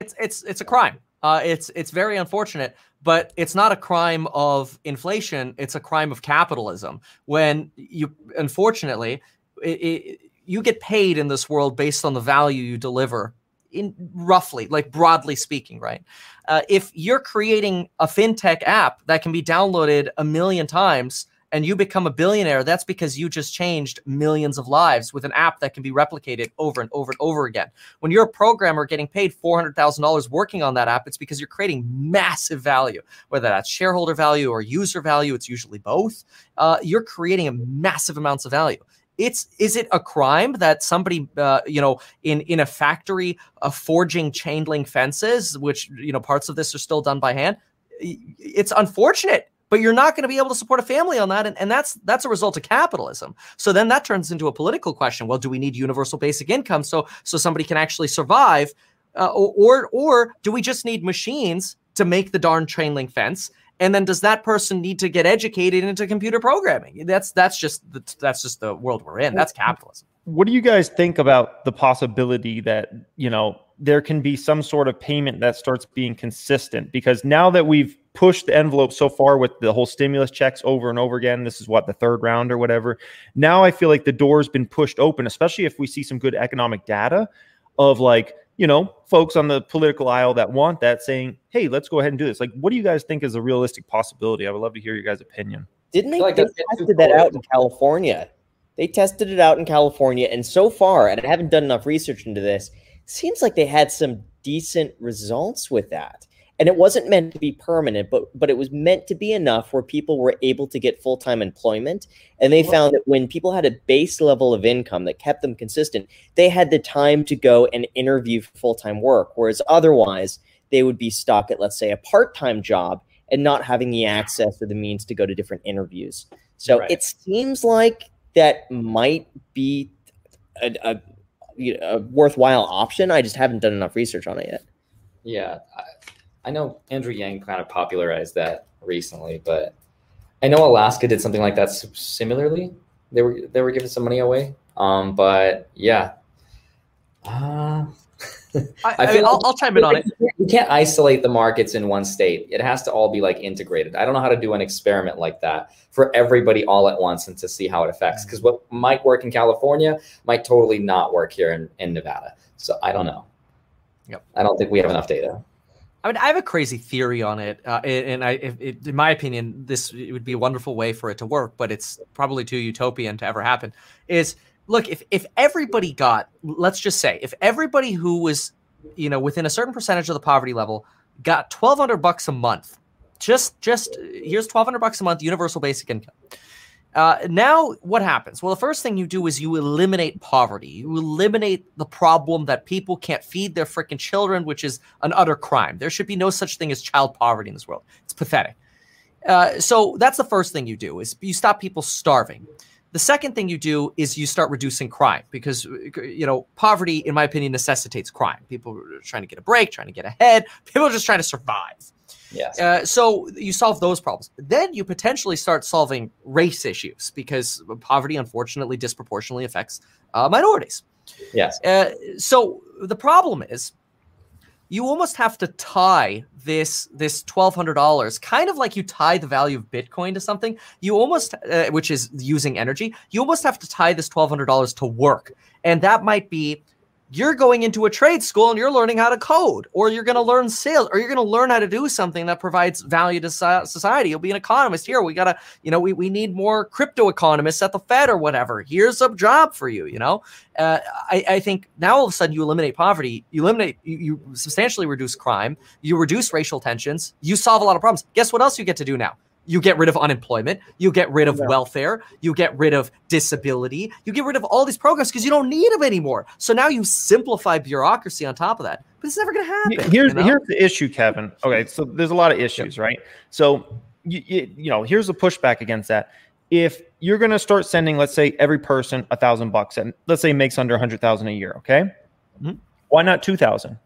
A: It's it's it's a crime. Uh, it's it's very unfortunate but it's not a crime of inflation. It's a crime of capitalism. When you unfortunately it, it, you get paid in this world based on the value you deliver in roughly like broadly speaking right uh, if you're creating a fintech app that can be downloaded a million times and you become a billionaire, that's because you just changed millions of lives with an app that can be replicated over and over and over again. When you're a programmer getting paid $400,000 working on that app, it's because you're creating massive value, whether that's shareholder value or user value, it's usually both. Uh, you're creating a massive amounts of value it's is it a crime that somebody uh, you know in in a factory uh, forging chain link fences which you know parts of this are still done by hand? It's unfortunate but you're not going to be able to support a family on that and, and that's that's a result of capitalism. So then that turns into a political question. Well do we need universal basic income so so somebody can actually survive uh, or or do we just need machines to make the darn chain link fence and then does that person need to get educated into computer programming? That's that's just the, that's just the world we're in. That's capitalism.
B: What do you guys think about the possibility that you know there can be some sort of payment that starts being consistent? Because now that we've pushed the envelope so far with the whole stimulus checks over and over again this is what the third round or whatever now i feel like the door's been pushed open especially if we see some good economic data of like you know, folks on the political aisle that want that saying, hey, let's go ahead and do this. Like, what do you guys think is a realistic possibility? I would love to hear your guys' opinion.
C: Didn't they, like they tested that out in California? They tested it out in California, and so far, and I haven't done enough research into this, seems like they had some decent results with that and it wasn't meant to be permanent but but it was meant to be enough where people were able to get full-time employment. And they found that when people had a base level of income that kept them consistent they had the time to go and interview for full-time work whereas otherwise they would be stuck at let's say a part-time job and not having the access or the means to go to different interviews. So right. it seems like that might be a, a, a worthwhile option. I just haven't done enough research on it yet.
D: Yeah I know Andrew Yang kind of popularized that recently, but I know Alaska did something like that similarly. They were they were giving some money away. Um, but yeah.
A: Uh, I, I, feel I will I'll chime in on it.
D: You can't isolate the markets in one state. It has to all be like integrated. I don't know how to do an experiment like that for everybody all at once and to see how it affects. Because what might work in California might totally not work here in, in Nevada. So I don't know. Yep. I don't think we have enough data.
A: I mean, I have a crazy theory on it, uh, and I, it, in my opinion, this would be a wonderful way for it to work, but it's probably too utopian to ever happen. Is look if if everybody got, let's just say, if everybody who was, you know, within a certain percentage of the poverty level got twelve hundred bucks a month, just just here's twelve hundred bucks a month, universal basic income. Uh, now, what happens? Well, the first thing you do is you eliminate poverty. You eliminate the problem that people can't feed their freaking children, which is an utter crime. There should be no such thing as child poverty in this world. It's pathetic. Uh, so that's the first thing you do is you stop people starving. The second thing you do is you start reducing crime because you know poverty, in my opinion, necessitates crime. People are trying to get a break, trying to get ahead. People are just trying to survive.
D: Yes.
A: Uh, so you solve those problems. Then you potentially start solving race issues because poverty, unfortunately, disproportionately affects uh, minorities.
D: Yes.
A: Uh, so the problem is you almost have to tie this this twelve hundred dollars, kind of like you tie the value of Bitcoin to something. You almost, uh, which is using energy, you almost have to tie this twelve hundred dollars to work, and that might be you're going into a trade school and you're learning how to code or you're going to learn sales or you're going to learn how to do something that provides value to society. You'll be an economist here. We got to you know we, we need more crypto economists at the fed or whatever. Here's a job for you you know? Uh, I, I think now all of a sudden you eliminate poverty you eliminate you, you substantially reduce crime you reduce racial tensions you solve a lot of problems. Guess what else you get to do now you get rid of unemployment, you get rid of yeah. welfare, you get rid of disability, you get rid of all these programs because you don't need them anymore. So now you simplify bureaucracy on top of that. But it's never going to happen.
B: Here's
A: you know?
B: here's the issue, Kevin. Okay, so there's a lot of issues, right? So you, you, you know, here's the pushback against that. If you're going to start sending, let's say, every person a thousand bucks, and let's say makes under a hundred thousand a year, okay? Mm-hmm. Why not two thousand?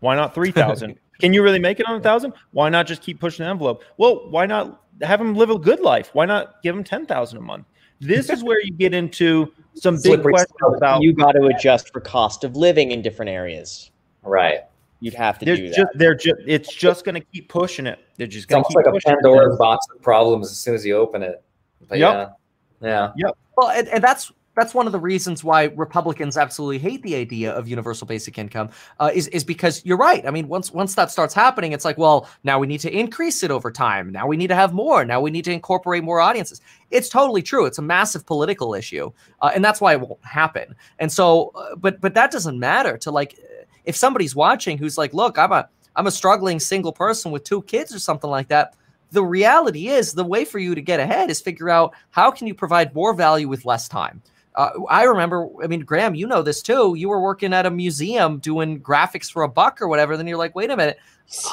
B: Why not three thousand? Can you really make it on a thousand? Why not just keep pushing the envelope? Well, why not have them live a good life. Why not give them ten thousand a month? This is where you get into some big Slippery questions stuff. about.
C: You got to adjust for cost of living in different areas.
D: Right.
C: You'd have to
B: they're
C: do
B: just,
C: that.
B: They're just. It's just going to keep pushing it. They're just going to keep
D: like
B: a
D: Pandora's box of problems as soon as you open it. But yep. yeah. Yeah.
B: Yep.
A: Well, and, and that's that's one of the reasons why Republicans absolutely hate the idea of universal basic income uh, is is because you're right. I mean, once once that starts happening, it's like, well, now we need to increase it over time. Now we need to have more. Now we need to incorporate more audiences. It's totally true. It's a massive political issue, uh, and that's why it won't happen. And so, uh, but but that doesn't matter to like if somebody's watching who's like, look, I'm a I'm a struggling single person with two kids or something like that the reality is the way for you to get ahead is figure out how can you provide more value with less time uh, I remember, I mean, Graham, you know this too. You were working at a museum doing graphics for a buck or whatever. Then you're like, wait a minute,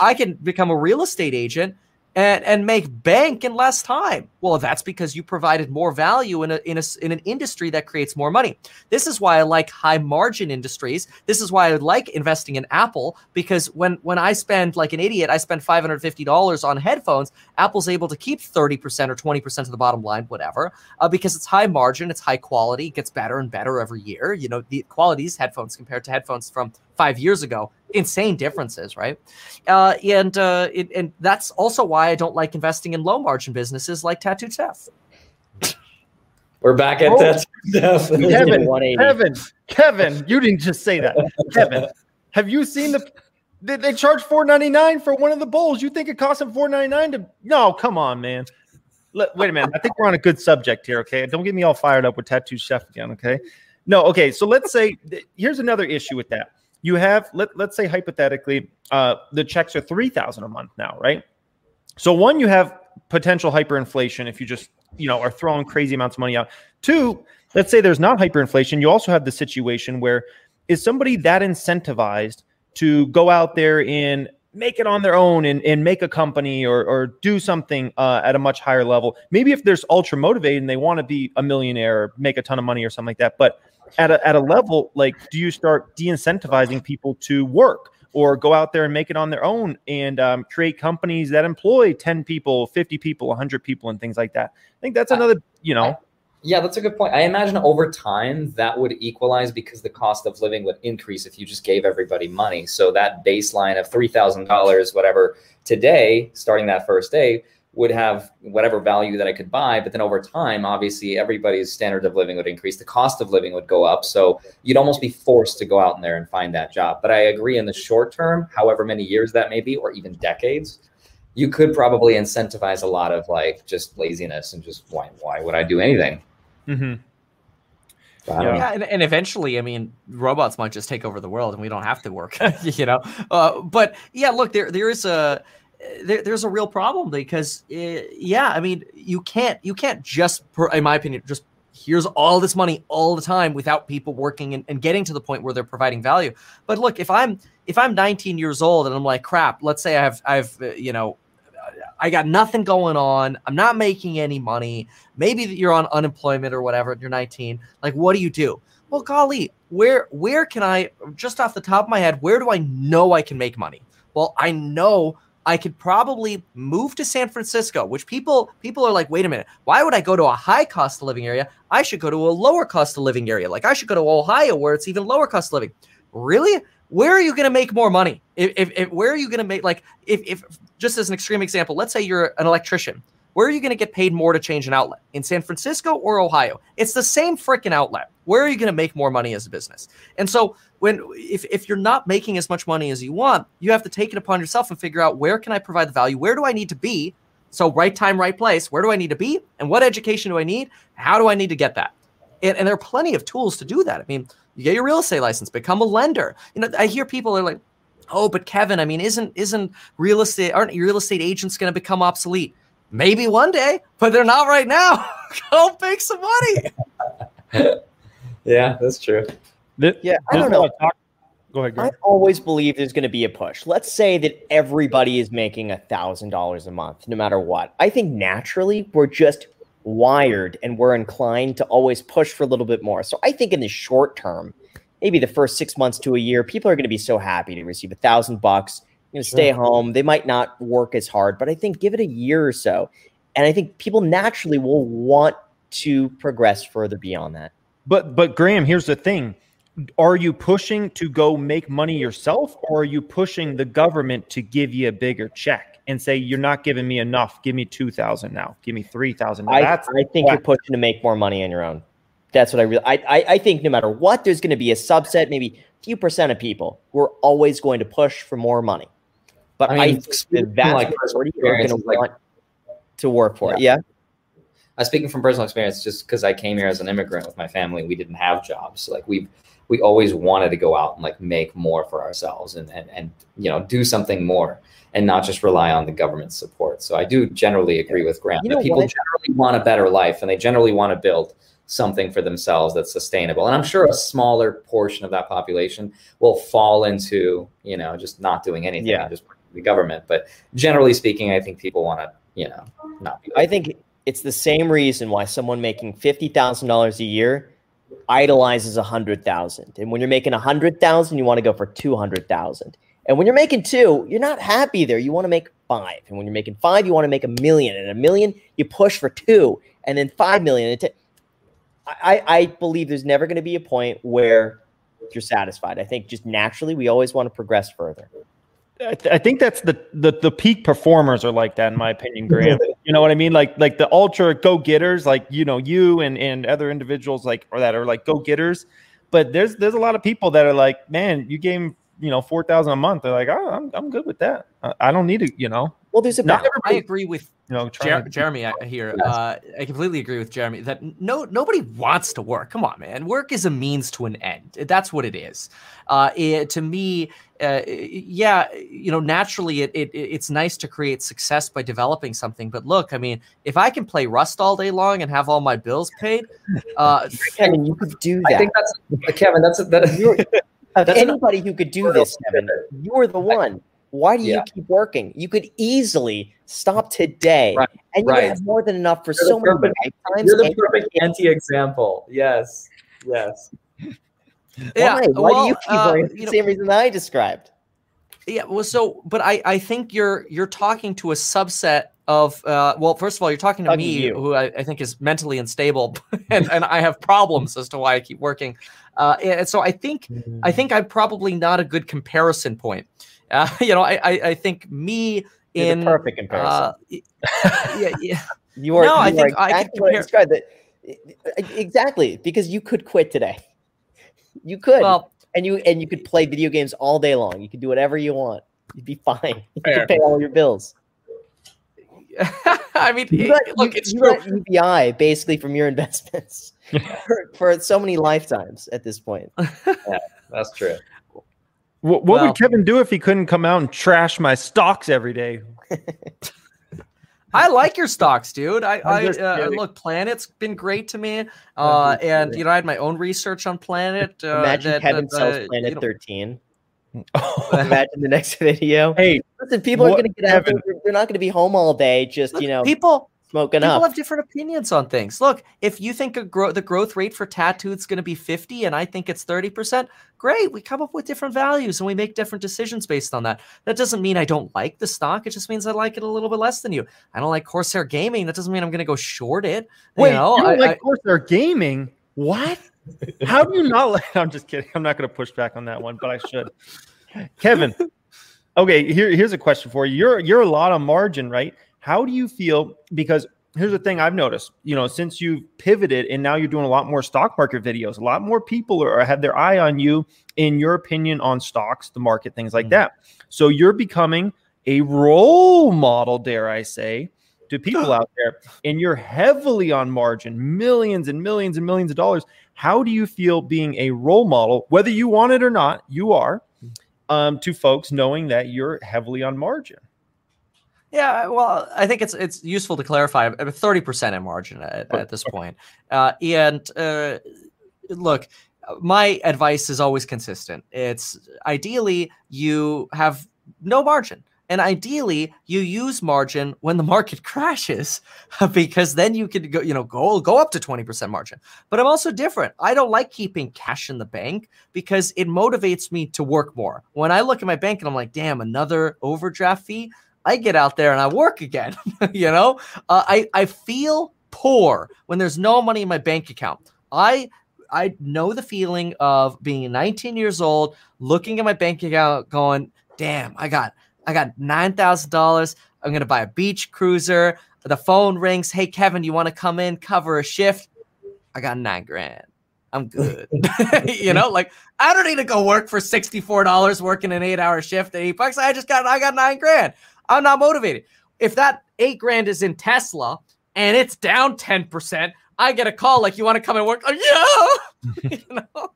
A: I can become a real estate agent and and make bank in less time. Well, that's because you provided more value in a, in a in an industry that creates more money. This is why I like high margin industries. This is why I like investing in Apple because when when I spend like an idiot, I spend five hundred fifty dollars on headphones. Apple's able to keep thirty percent or twenty percent of the bottom line, whatever, uh, because it's high margin, it's high quality, it gets better and better every year. You know, the these headphones compared to headphones from five years ago. Insane differences, right? Uh, and uh, it, and that's also why I don't like investing in low margin businesses like tattoo Chef.
D: We're back at oh, that.
B: Kevin, Kevin, Kevin, you didn't just say that. Kevin, have you seen the? They, they charge four ninety nine for one of the bowls. You think it costs them four ninety nine to? No, come on, man. Let, wait a minute. I think we're on a good subject here. Okay, don't get me all fired up with Tattoo Chef again. Okay, no. Okay, so let's say here's another issue with that you have let, let's say hypothetically uh, the checks are 3000 a month now right? So one you have potential hyperinflation if you just you know are throwing crazy amounts of money out. Two let's say there's not hyperinflation you also have the situation where is somebody that incentivized to go out there and make it on their own and, and make a company or, or do something uh, at a much higher level? Maybe if there's ultra motivated and they want to be a millionaire or make a ton of money or something like that but at a, at a level like do you start de-incentivizing people to work or go out there and make it on their own and um, create companies that employ 10 people 50 people 100 people and things like that? I think that's another you know.
D: Yeah that's a good point. I imagine over time that would equalize because the cost of living would increase if you just gave everybody money. So that baseline of $3000 whatever today starting that first day would have whatever value that I could buy. But then over time, obviously, everybody's standard of living would increase, the cost of living would go up. So you'd almost be forced to go out in there and find that job. But I agree in the short term, however many years that may be, or even decades, you could probably incentivize a lot of like just laziness and just why why would I do anything?
B: Mm-hmm.
A: Yeah, yeah and, and, eventually, I mean, robots might just take over the world, and we don't have to work, you know. Uh, but yeah, look, there there is a there, there's a real problem because uh, yeah, I mean, you can't you can't just, in my opinion, just here's all this money all the time without people working and, and, getting to the point where they're providing value. But look, if I'm if I'm 19 years old and I'm like, crap, let's say I have I've uh, you know I got nothing going on. I'm not making any money. Maybe you're on unemployment or whatever. You're 19. Like, what do you do? Well, golly, where where can I just off the top of my head, where do I know I can make money? Well, I know I could probably move to San Francisco, which people people are like, wait a minute, why would I go to a high cost of living area? I should go to a lower cost of living area. Like I should go to Ohio where it's even lower cost of living. Really? Where are you going to make more money? If, if, if where are you going to make like if if just as an extreme example, let's say you're an electrician. Where are you going to get paid more to change an outlet? In San Francisco or Ohio? It's the same freaking outlet. Where are you going to make more money as a business? And so when if, if you're not making as much money as you want, you have to take it upon yourself and figure out where can I provide the value? Where do I need to be? So right time, right place. Where do I need to be? And what education do I need? How do I need to get that? And, and there are plenty of tools to do that. I mean, you get your real estate license, become a lender. You know, I hear people are like, "Oh, but Kevin, I mean, isn't isn't real estate aren't real estate agents going to become obsolete?" Maybe one day, but they're not right now. Go make some money.
D: yeah, that's true.
C: Yeah, I don't know. Go ahead. Go ahead. I always believe there's going to be a push. Let's say that everybody is making a thousand dollars a month, no matter what. I think naturally we're just wired and we're inclined to always push for a little bit more. So I think in the short term, maybe the first six months to a year, people are going to be so happy to receive a thousand bucks going to stay home. They might not work as hard, but I think give it a year or so. And I think people naturally will want to progress further beyond that.
B: But but Graham, here's the thing. Are you pushing to go make money yourself or are you pushing the government to give you a bigger check and say you're not giving me enough, give me 2000 now, give me 3000.
C: I, I think you're pushing to make more money on your own. That's what I really I, I, I think no matter what there's going to be a subset maybe a few percent of people who are always going to push for more money. But I, mean, I the vast like majority are going to want to work for yeah. it. Yeah.
D: Uh, speaking from personal experience, just because I came here as an immigrant with my family, we didn't have jobs. like we we always wanted to go out and like make more for ourselves and and, and you know do something more and not just rely on the government support. So I do generally agree with Grant you that people what? generally want a better life and they generally want to build something for themselves that's sustainable. And I'm sure a smaller portion of that population will fall into, you know, just not doing anything, yeah. just the government. But generally speaking, I think people want to, you know, not.
C: I think it's the same reason why someone making fifty thousand dollars a year idolizes a hundred thousand, and when you're making a hundred thousand, you want to go for two hundred thousand. And when you're making two, you're not happy there. You want to make five. And when you're making five, you want to make a million. And a million, you push for two, and then five million. I, I believe there's never going to be a point where you're satisfied. I think just naturally, we always want to progress further.
B: I, th- I, think that's the, the the peak performers are like that in my opinion, Graham. you know what I mean? Like like the ultra go getters, like you know you and and other individuals like or that are like go getters. But there's there's a lot of people that are like, man, you gave you know four thousand a month. They're like, oh, I'm I'm good with that. I, I don't need to, you know.
C: Well, there's a
A: not. I agree with you know Jer- to- Jeremy here. Uh, I completely agree with Jeremy that no nobody wants to work. Come on, man. Work is a means to an end. That's what it is. Uh, it, to me, uh, yeah, you know, naturally, it, it it's nice to create success by developing something. But look, I mean, if I can play Rust all day long and have all my bills paid, uh,
C: Kevin, you could do that. I
D: think that's Kevin. That's that.
C: That's anybody who could do this, Kevin, you're the one. Why do you keep working? You could easily stop today, right. and you right. have more than enough for you're so many
D: lifetimes. You're the perfect anti-example. Yes, yes.
C: yeah. Why? Why well, do you keep uh, working? the same reason that I described.
A: Yeah. Well, so, but I, I think you're you're talking to a subset of uh, well first of all you're talking to me you. who I, I, think is mentally unstable and, and i have problems as to why i keep working uh, and so i think i think i'm probably not a good comparison point uh, you know, I, I, I think me
C: You're in perfect comparison. Uh,
A: yeah, yeah.
C: you are. No, you I think exactly I can compare. that. Exactly, because you could quit today. You could, well, and you and you could play video games all day long. You could do whatever you want. You'd be fine. You could pay all your bills.
A: I mean, you got, look, you, it's you got
C: UBI basically from your investments for, for so many lifetimes at this point.
D: yeah, that's true.
B: What, what well, would Kevin do if he couldn't come out and trash my stocks every day?
A: I like your stocks, dude. I, I uh, look, Planet's been great to me, uh, and you know I had my own research on Planet.
C: Uh, Imagine that, Kevin that, sells uh, Planet you know, 13. Imagine the next video.
B: Hey,
C: listen, people what, are going to get out. They're, they're not going to be home all day. Just look, you know,
A: people
C: smoking up
A: People
C: up.
A: have different opinions on things. Look, if you think gro- the growth rate for tattoo is going to be 50 and I think it's 30%, great. We come up with different values and we make different decisions based on that. That doesn't mean I don't like the stock. It just means I like it a little bit less than you. I don't like Corsair Gaming. That doesn't mean I'm going to go short it.
B: Wait,
A: you, know,
B: you don't I, like I, Corsair Gaming? What? How do you not like? I'm just kidding. I'm not going to push back on that one, but I should. Kevin, okay, here, here's a question for you. You're you're a lot on margin, right? How do you feel? Because here's the thing I've noticed, you know, since you've pivoted and now you're doing a lot more stock market videos, a lot more people are have their eye on you in your opinion on stocks, the market, things like mm-hmm. that. So you're becoming a role model, dare I say, to people out there, and you're heavily on margin, millions and millions and millions of dollars. How do you feel being a role model, whether you want it or not? You are um, to folks knowing that you're heavily on margin.
A: Yeah, well, I think it's it's useful to clarify. Thirty percent in margin at, at this point, uh, and uh, look, my advice is always consistent. It's ideally you have no margin. And ideally, you use margin when the market crashes, because then you can go, you know, go go up to 20% margin. But I'm also different. I don't like keeping cash in the bank because it motivates me to work more. When I look at my bank and I'm like, damn, another overdraft fee. I get out there and I work again. you know, uh, I I feel poor when there's no money in my bank account. I I know the feeling of being 19 years old, looking at my bank account, going, "Damn, I got I got nine thousand dollars. I'm gonna buy a beach cruiser." The phone rings. Hey, Kevin, you want to come in cover a shift? I got nine grand. I'm good. you know, like I don't need to go work for $64 working an eight hour shift at eight bucks. I just got I got nine grand. I'm not motivated. If that eight grand is in Tesla and it's down 10%, I get a call like, you want to come and work? Oh, yeah. you know?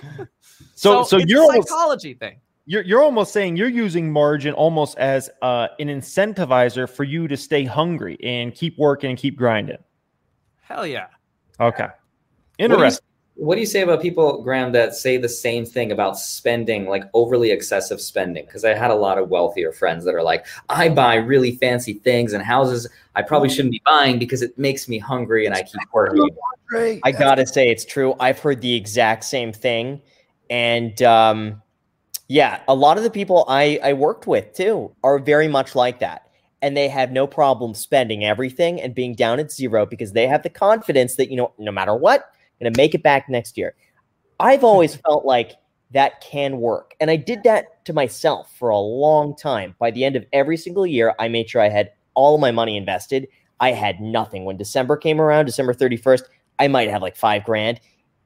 B: so, so, so you're
A: a psychology almost, thing.
B: You're, you're almost saying you're using margin almost as uh, an incentivizer for you to stay hungry and keep working and keep grinding.
A: Hell yeah.
B: Okay. Interesting
D: what do you say about people, Graham, that say the same thing about spending, like overly excessive spending? Because I had a lot of wealthier friends that are like, I buy really fancy things and houses I probably shouldn't be buying because it makes me hungry and I keep working.
C: I gotta say, it's true. I've heard the exact same thing, and um, yeah, a lot of the people I I worked with too are very much like that, and they have no problem spending everything and being down at zero because they have the confidence that you know, no matter what I'm going to make it back next year. I've always felt like that can work. And I did that to myself for a long time. By the end of every single year, I made sure I had all of my money invested. I had nothing. When December came around, December 31st, I might have like five grand.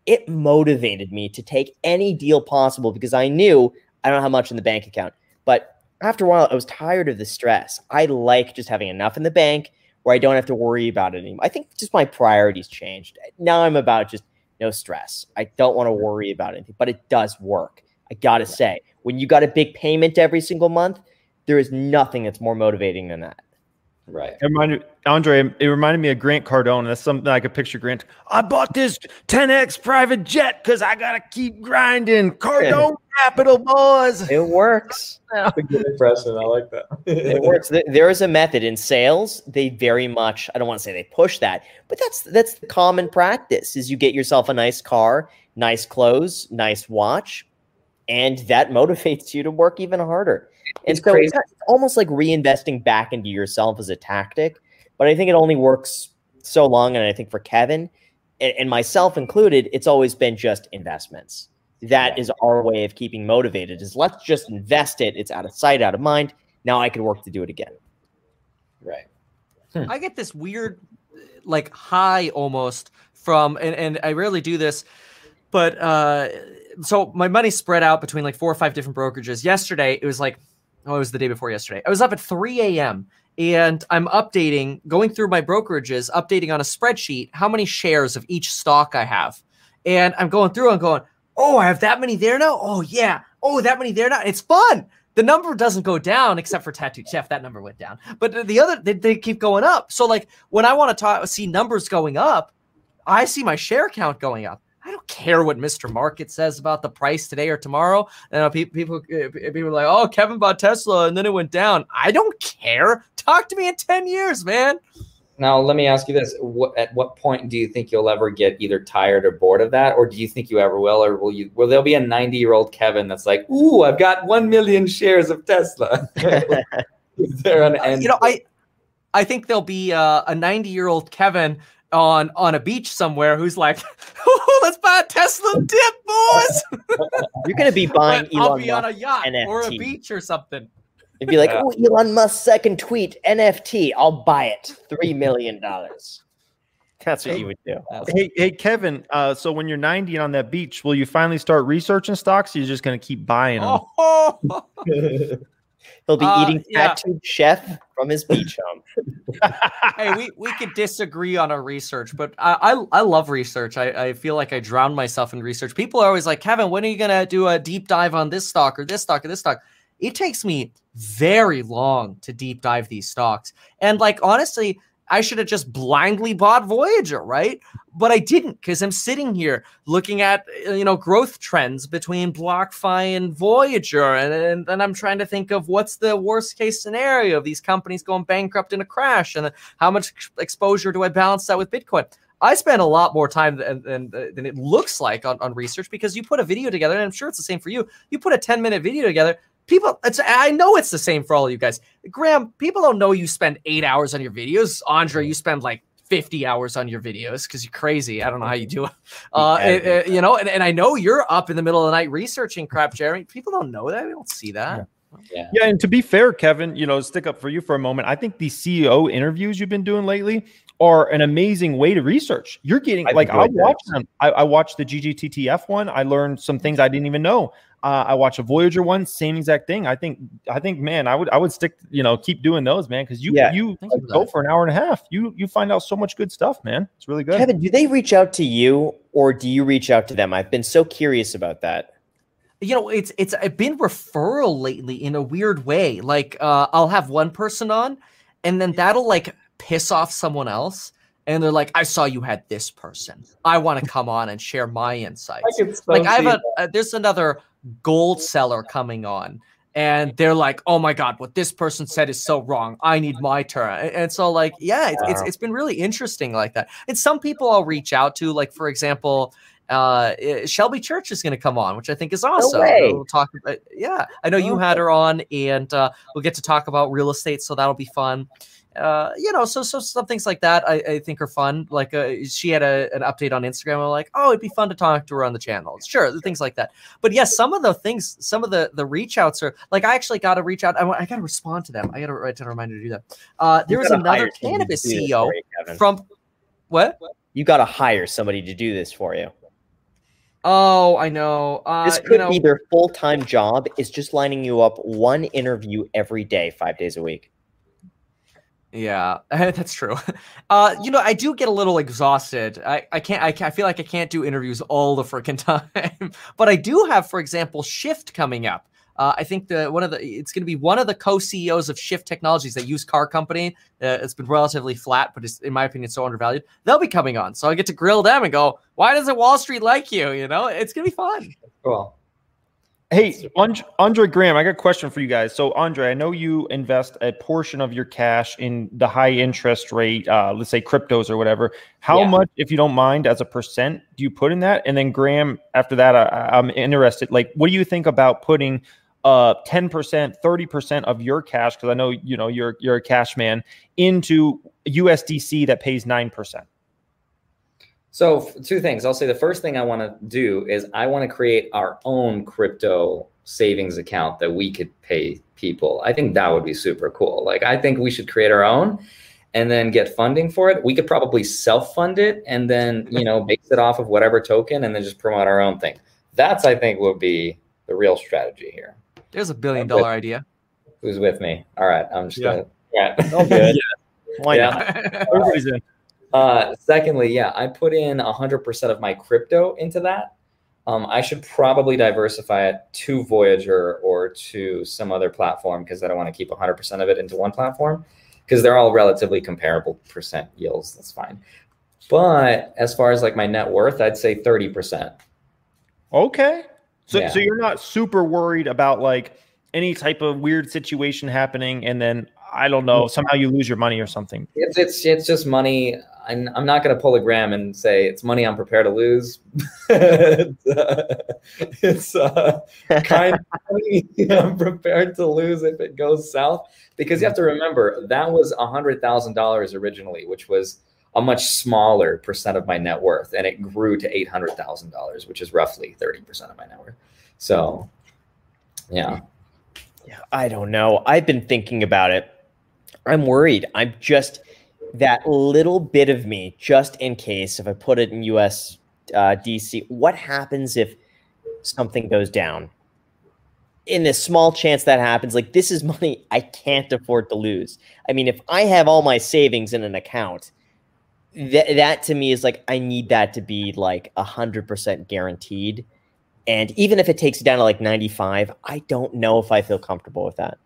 C: It motivated me to take any deal possible because I knew I don't have much in the bank account. But after a while, I was tired of the stress. I like just having enough in the bank where I don't have to worry about it anymore. I think just my priorities changed. Now I'm about just no stress. I don't want to worry about anything, but it does work. I got to say, when you got a big payment every single month, there is nothing that's more motivating than that.
D: Right.
B: It reminded Andrei. It reminded me of Grant Cardone. That's something I could picture. Grant. I bought this 10x private jet because I gotta keep grinding. Cardone Capital, boys.
C: It works.
D: That's a good impression. I like that.
C: it works. There is a method in sales. They very much. I don't want to say they push that, but that's that's the common practice. Is you get yourself a nice car, nice clothes, nice watch, and that motivates you to work even harder. And it's so crazy. it's almost like reinvesting back into yourself as a tactic. But I think it only works so long. And I think for Kevin and, and myself included, it's always been just investments. That yeah. is our way of keeping motivated is let's just invest it. It's out of sight, out of mind. Now I can work to do it again.
D: Right.
A: Hmm. I get this weird like high almost from and, and I rarely do this, but uh so my money spread out between like four or five different brokerages. Yesterday it was like oh, it was the day before yesterday. I was up at 3 a.m. and I'm updating, going through my brokerages, updating on a spreadsheet how many shares of each stock I have. And I'm going through and going, oh, I have that many there now. Oh yeah, oh, that many there now. It's fun. The number doesn't go down except for Tattooed Chef. That number went down, but the other they, they keep going up. So like when I want to talk, see numbers going up, I see my share count going up. I don't care what Mr. Market says about the price today or tomorrow. You know, people, uh, people, uh, people are like, "Oh, Kevin bought Tesla and then it went down." I don't care. Talk to me in ten years, man.
D: Now, let me ask you this: what, At what point do you think you'll ever get either tired or bored of that, or do you think you ever will, or will you? Will there be a ninety-year-old Kevin that's like, "Ooh, I've got one million shares of Tesla"?
A: Is there an end? You know, I, I think there'll be uh, a ninety-year-old Kevin on on a beach somewhere who's like, oh, let's buy a Tesla dip, boys.
C: You're gonna be buying Elon I'll be
A: on a yacht NFT. or a beach or something.
C: It'd be like, oh, Elon Musk's second tweet, NFT. I'll buy it. Three million dollars. That's what hey, you would do.
B: Hey, hey, Kevin. Uh, so when you're 90 and on that beach, will you finally start researching stocks? Or you're just going to keep buying them. Oh.
C: He'll be uh, eating yeah. chef from his beach home.
A: hey, we, we could disagree on our research, but I I, I love research. I, I feel like I drown myself in research. People are always like, Kevin, when are you gonna do a deep dive on this stock or this stock or this stock? It takes me very long to deep dive these stocks. And like honestly, I should have just blindly bought Voyager, right? But I didn't because I'm sitting here looking at uh, you know growth trends between BlockFi and Voyager, and, then I'm trying to think of what's the worst case scenario of these companies going bankrupt in a crash, and how much exposure do I balance that with Bitcoin? I spend a lot more time than, than, than it looks like on, on research because you put a video together, and I'm sure it's the same for you. You put a 10 minute video together, people it's i know it's the same for all of you guys graham people don't know you spend eight hours on your videos andrei you spend like 50 hours on your videos because you're crazy i don't know how you do it uh, yeah, you know and, and i know you're up in the middle of the night researching crap jeremy people don't know that they don't see that
B: yeah. Yeah. yeah, and to be fair, Kevin, you know, stick up for you for a moment. I think the CEO interviews you've been doing lately are an amazing way to research. You're getting I like I watched them. I, I watched the GGTTF one. I learned some things I didn't even know. Uh, I watch a Voyager one, same exact thing. I think, I think, man, I would, I would stick, you know, keep doing those, man, because you, yeah, you like, go for an hour and a half. You, you find out so much good stuff, man. It's really good.
C: Kevin, do they reach out to you or do you reach out to them? I've been so curious about that.
A: You know, it's it's been referral lately in a weird way. Like, uh, I'll have one person on, and then that'll like piss off someone else and they're like, "I saw you had this person. I want to come on and share my insights." I so like I have a, a, there's another gold seller coming on and they're like, "Oh my god, what this person said is so wrong. I need my turn." And so, like, yeah, it's, it's, it's been really interesting like that. And some people I'll reach out to, like for example, uh, eh, Shelby Church is going to come on, which I think is awesome. No we'll talk. About, yeah, I know you had her on, and uh, we'll get to talk about real estate, so that'll be fun uh, you know, so so some things like that I, I think are fun. Like uh, she had a, an update on Instagram. I'm like, oh, it'd be fun to talk to her on the channel. Sure, things like that. But yes, some of the things, some of the the reach outs are like I actually got to reach out. I, I got to respond to them. I got to write a reminder to do that. Uh, there was another cannabis CEO you, from what?
C: You got to hire somebody to do this for you.
A: Oh, I know. Uh,
C: this could you know, be their full time job. Is just lining you up one interview every day, five days a week.
A: Yeah, that's true. Uh, you know, I do get a little exhausted. I, I can't, I, I feel like I can't do interviews all the freaking time. but I do have, for example, Shift coming up. Uh, I think the one of the it's going to be one of the co-CEOs of Shift Technologies, that used car company. Uh, it's been relatively flat, but it's in my opinion so undervalued. They'll be coming on, so I get to grill them and go, "Why doesn't Wall Street like you?" You know, it's going to be fun.
D: Cool.
B: Hey, Andrei Graham, I got a question for you guys. So, Andrei, I know you invest a portion of your cash in the high interest rate, uh, let's say cryptos or whatever. How yeah. much, if you don't mind, as a percent do you put in that? And then, Graham, after that, I, I'm interested. Like, what do you think about putting uh 10%, 30% of your cash? Because I know you know you're you're a cash man into USDC that pays nine percent.
D: So two things. I'll say the first thing I want to do is I want to create our own crypto savings account that we could pay people. I think that would be super cool. Like I think we should create our own and then get funding for it. We could probably self-fund it and then, you know, base it off of whatever token and then just promote our own thing. That's I think would be the real strategy here.
A: There's a billion dollar idea.
D: Who's with me? All right. I'm just yeah. gonna yeah.
C: Oh good. yeah. Why yeah. not? Everybody's
D: in. Uh, secondly, yeah, I put in 100% of my crypto into that. um, I should probably diversify it to Voyager or to some other platform because I don't want to keep 100% of it into one platform because they're all relatively comparable percent yields. That's fine. But as far as like my net worth, I'd say 30%.
B: Okay. So, yeah. so you're not super worried about like any type of weird situation happening and then I don't know, somehow you lose your money or something.
D: It's it's it's just money. I'm, I'm not going to pull a Graham and say it's money I'm prepared to lose. it's uh, kind of money I'm prepared to lose if it goes south because you have to remember that was a hundred thousand dollars originally, which was a much smaller percent of my net worth, and it grew to eight hundred thousand dollars, which is roughly thirty percent of my net worth. So, yeah.
C: Yeah, I don't know. I've been thinking about it. I'm worried. I'm just that little bit of me, just in case, if I put it in US uh, DC, what happens if something goes down? In the small chance that happens, like this is money I can't afford to lose. I mean, if I have all my savings in an account, that that to me is like I need that to be like a hundred percent guaranteed. And even if it takes it down to like 95, I don't know if I feel comfortable with that.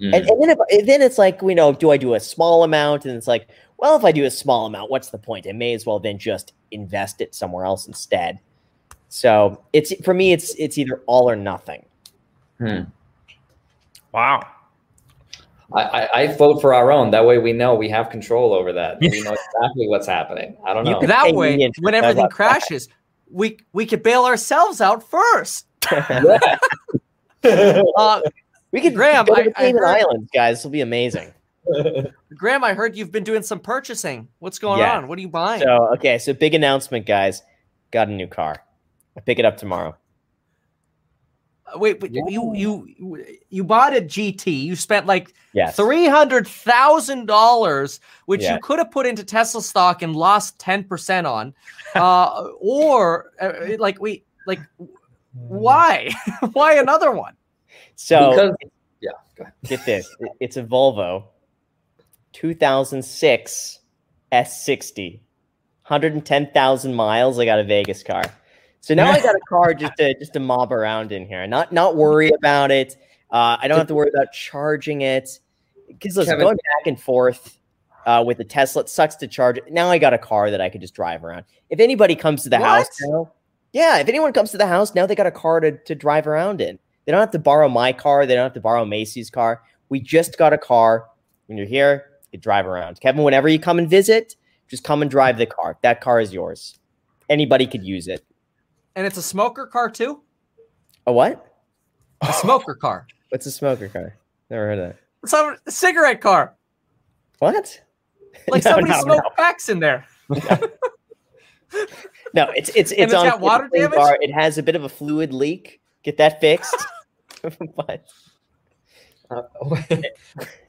C: Mm. And, and, then if, then it's like, you know, do I do a small amount? And it's like, well, if I do a small amount, what's the point? I may as well then just invest it somewhere else instead. So it's for me, it's it's either all or nothing.
D: Hmm.
B: Wow.
D: I, I, I, vote for our own. That way we know we have control over that. we know exactly what's happening. I don't know.
A: That way, when everything crashes, we we could bail ourselves out first. uh,
C: we could Graham, go to the Cayman Islands, guys. This will be amazing.
A: Graham, I heard you've been doing some purchasing. What's going yeah. on? What are you buying?
C: So, okay, so big announcement, guys. Got a new car. I pick it up tomorrow.
A: Uh, wait, but yeah. you you you bought a GT. You spent like yes. three hundred thousand dollars, which yeah. you could have put into Tesla stock and lost ten percent on, uh, or uh, like we like why why another one?
C: So because, yeah, get this. It's a Volvo 2006 S60, 110,000 miles. I got a Vegas car. So now I got a car just to just to mob around in here, not not worry about it. Uh, I don't have to worry about charging it because listen, Kevin, going back and forth uh, with the Tesla, it sucks to charge it. Now I got a car that I could just drive around. If anybody comes to the what? house now, yeah, if anyone comes to the house now, they got a car to to drive around in. They don't have to borrow my car. They don't have to borrow Macy's car. We just got a car. When you're here, you drive around. Kevin, whenever you come and visit, just come and drive the car. That car is yours. Anybody could use it.
A: And it's a smoker car too?
C: A what?
A: A smoker car.
C: What's a smoker car? Never heard of that.
A: Some a cigarette car.
C: What?
A: Like no, somebody no, smoked no. packs in there.
C: no, it's it's it's, it's on water damage. Bar. It has a bit of a fluid leak. Get that fixed. but
B: uh,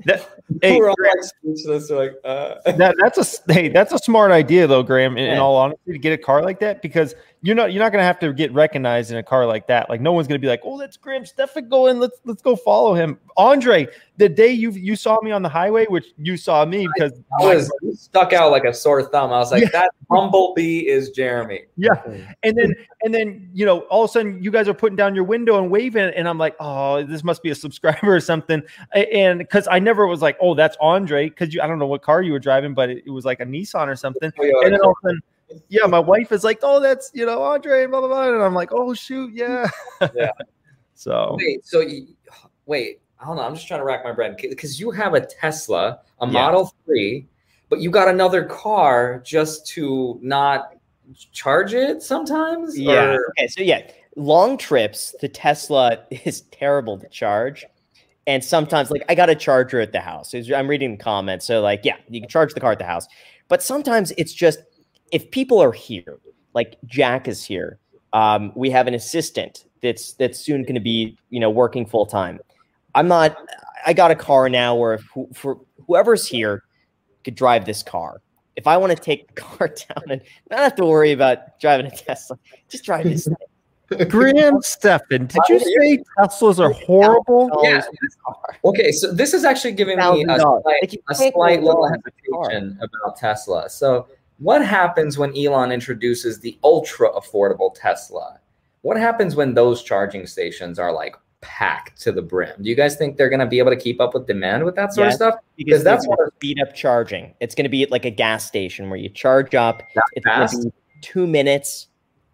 B: that, hey, Graham, speechless. Like, uh. that, that's a hey, that's a smart idea though, Graham. In, in, all honesty, to get a car like that because you're not you're not gonna have to get recognized in a car like that. Like no one's gonna be like, oh, that's Graham Stephan going. Let's let's go follow him. Andrei, the day you you saw me on the highway, which you saw me because
D: I was stuck out like a sore thumb. I was like, yeah. that bumblebee is Jeremy.
B: Yeah, and then and then you know all of a sudden you guys are putting down your window and waving, and I'm like, oh, this must be a subscriber or something. And because I never was like, oh, that's Andrei, because you I don't know what car you were driving, but it, it was like a Nissan or something. Oh, and then all of a sudden yeah, my wife is like, oh, that's you know Andrei, blah blah blah, and I'm like, oh shoot, yeah,
D: yeah.
B: so
D: wait, so you, wait, I don't know. I'm just trying to rack my brain because you have a Tesla, a yeah. Model Three, but you got another car just to not charge it sometimes.
C: Yeah. Or? Okay. So yeah, long trips, the Tesla is terrible to charge. And sometimes, like, I got a charger at the house. I'm reading the comments. So, like, yeah, you can charge the car at the house. But sometimes it's just if people are here, like Jack is here, um, we have an assistant that's that's soon going to be you know working full time. I'm not. I got a car now where who, for whoever's here could drive this car. If I want to take the car down and not have to worry about driving a Tesla, just drive this thing.
B: Graham Stephan, did you say Teslas are horrible?
D: Yeah. Okay, so this is actually giving me a slight, a slight little hesitation about Tesla. So what happens when Elon introduces the ultra affordable Tesla? what happens when those charging stations are like packed to the brim? Do you guys think they're going to be able to keep up with demand with that sort yes, of stuff?
C: Because that's what speed up charging. It's going to be like a gas station where you charge up. It's be two minutes,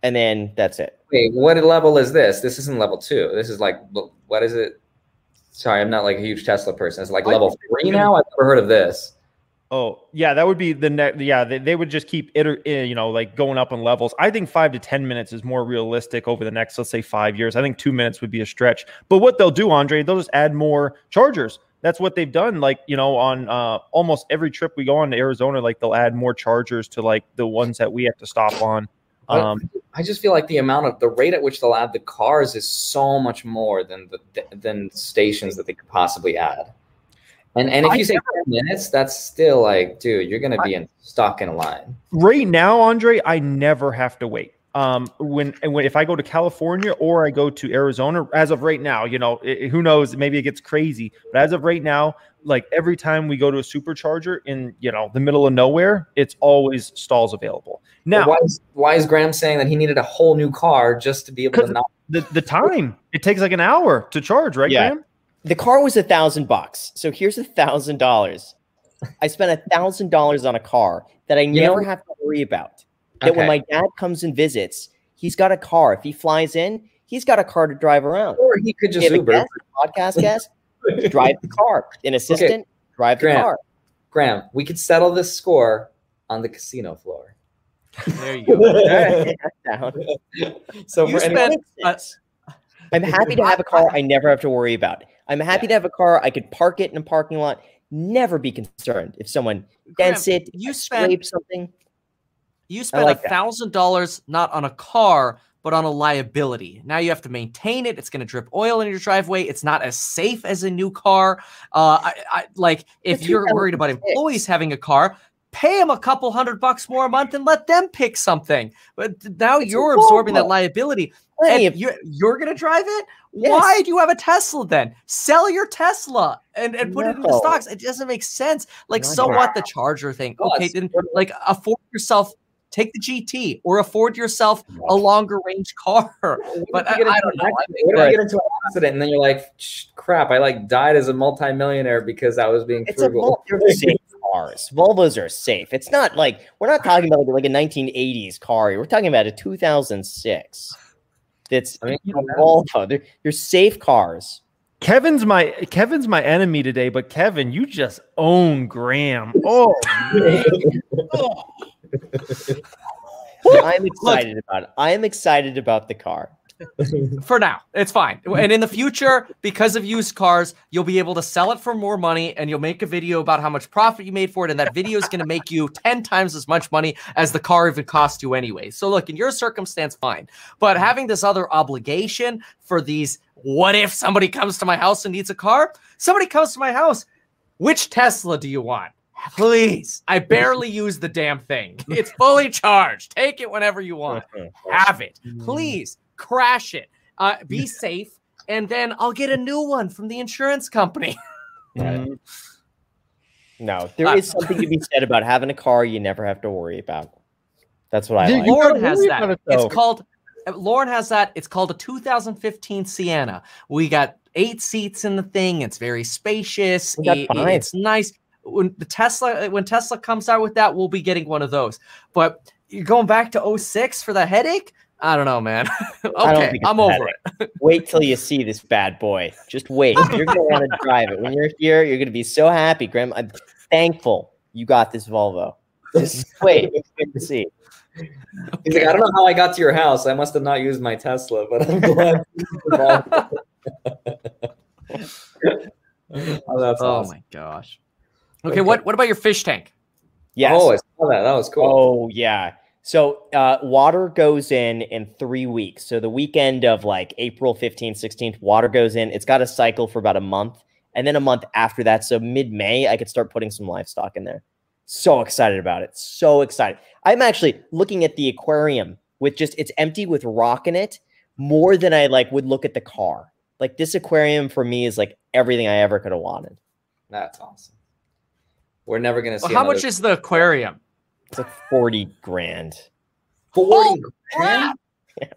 C: and then that's it.
D: Wait, what level is this? This isn't level two. This is like what is it? Sorry, I'm not like a huge Tesla person. It's like level three now. I've never heard of this.
B: Oh yeah, that would be the next. Yeah, they, they would just keep it, eh, you know, like going up in levels. I think five to ten minutes is more realistic over the next, let's say, five years. I think two minutes would be a stretch. But what they'll do, Andrei, they'll just add more chargers. That's what they've done. Like you know, on uh, almost every trip we go on to Arizona, like they'll add more chargers to like the ones that we have to stop on. Um,
D: I just feel like the amount of the rate at which they'll add the cars is so much more than the than stations that they could possibly add. And and if I you say never, 10 minutes, that's still like, dude, you're gonna be in, stuck in a line.
B: Right now, Andrei, I never have to wait. Um, when when if I go to California or I go to Arizona, as of right now, you know, it, who knows? Maybe it gets crazy, but as of right now, like every time we go to a supercharger in you know the middle of nowhere, it's always stalls available. Now,
D: why is, why is Graham saying that he needed a whole new car just to be able to not
B: the the time? It takes like an hour to charge, right, yeah. Graham?
C: The car was a thousand bucks. So here's a thousand dollars. I spent a thousand dollars on a car that I you never know, have to worry about. That okay. when my dad comes and visits, he's got a car. If he flies in, he's got a car to drive around.
D: Or he could just Uber. Guest,
C: podcast guest, drive the car. An assistant, okay. drive the Graham, car.
D: Graham, we could settle this score on the casino floor.
A: There you go.
C: so you for spent, uh, I'm happy to have a car I never have to worry about. I'm happy yeah. to have a car. I could park it in a parking lot. Never be concerned if someone dents it, you spent something.
A: You spent a thousand dollars not on a car, but on a liability. Now you have to maintain it. It's going to drip oil in your driveway. It's not as safe as a new car. Uh, I, I, like if you're worried about employees having a car, pay them a couple hundred bucks more a month and let them pick something. But now it's you're absorbing that liability. and if you're, you're going to drive it, yes. why do you have a Tesla then? Sell your Tesla and, and put no. it in the stocks. It doesn't make sense. Like, no. so what the charger thing? Okay, then like afford yourself take the GT or afford yourself a longer range car. But I, I, don't know.
D: What if you get into an accident and then you're like, crap, I like died as a multimillionaire because I was being it's frugal.
C: A, safe cars. Volvos are safe. It's not like we're not talking about like a 1980s car. We're talking about a 2006. That's I mean, Volvo. They're, they're safe cars.
B: Kevin's my Kevin's my enemy today, but Kevin, you just own Graham. Oh, oh.
C: I'm excited Look, about it. I am excited about the car.
A: for now, it's fine. And in the future, because of used cars, you'll be able to sell it for more money and you'll make a video about how much profit you made for it. And that video is going to make you 10 times as much money as the car even cost you anyway. So, look, in your circumstance, fine. But having this other obligation for these, what if somebody comes to my house and needs a car? Somebody comes to my house. Which Tesla do you want? Please, I barely use the damn thing. It's fully charged. Take it whenever you want. Have it. Please crash it. Uh, be safe, and then I'll get a new one from the insurance company.
C: Mm-hmm. No, there uh, is something to be said about having a car you never have to worry about. That's what I like.
A: Lauren has that. It, it's called Lauren has that. It's called a 2015 Sienna. We got eight seats in the thing. It's very spacious. It, it's nice when the Tesla when Tesla comes out with that, we'll be getting one of those. But you're going back to 06 for the headache? I don't know, man. okay, I'm over headache. it.
C: wait till you see this bad boy. Just wait. You're gonna want to drive it. When you're here, you're gonna be so happy, Graham. I'm thankful you got this Volvo. Just wait. It's good to see.
D: He's like, I don't know how I got to your house. I must have not used my Tesla, but I'm glad.
A: oh, that's oh my gosh. Okay, okay, what what about your fish tank?
C: Yes.
D: Oh, I saw that. That was cool.
C: Oh yeah. So uh, water goes in in three weeks. So the weekend of like April 15th, 16th, water goes in. It's got a cycle for about a month. And then a month after that, so mid May, I could start putting some livestock in there. So excited about it. So excited. I'm actually looking at the aquarium with just, it's empty with rock in it more than I like would look at the car. Like this aquarium for me is like everything I ever could have wanted.
D: That's awesome. We're never going to see.
A: Well, how another- much is the aquarium?
C: It's like 40 grand.
D: 40 grand?
A: Yeah.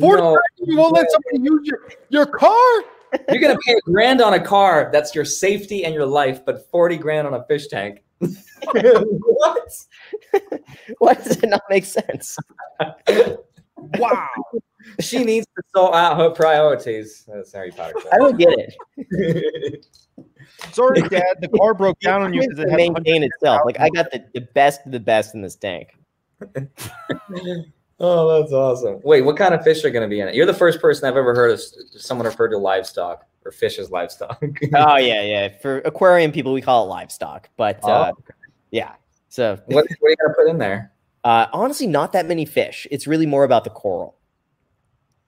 B: Forty no, you won't let somebody use your, your car.
D: You're gonna pay a grand on a car that's your safety and your life, but forty grand on a fish tank.
C: what? Why does it not make sense?
D: wow. She needs to sort out her priorities. That's Harry Potter.
C: I don't get it.
B: Sorry, Dad. The car broke down on you
C: because it maintain itself. Like I got the, the best of the best in this tank.
D: oh, that's awesome. Wait, what kind of fish are going to be in it? You're the first person I've ever heard of someone refer to livestock or fish as livestock.
C: oh yeah, yeah. For aquarium people, we call it livestock, but oh, uh, okay. yeah. So
D: what, what are you going to put in there?
C: Uh, honestly, not that many fish. It's really more about the coral.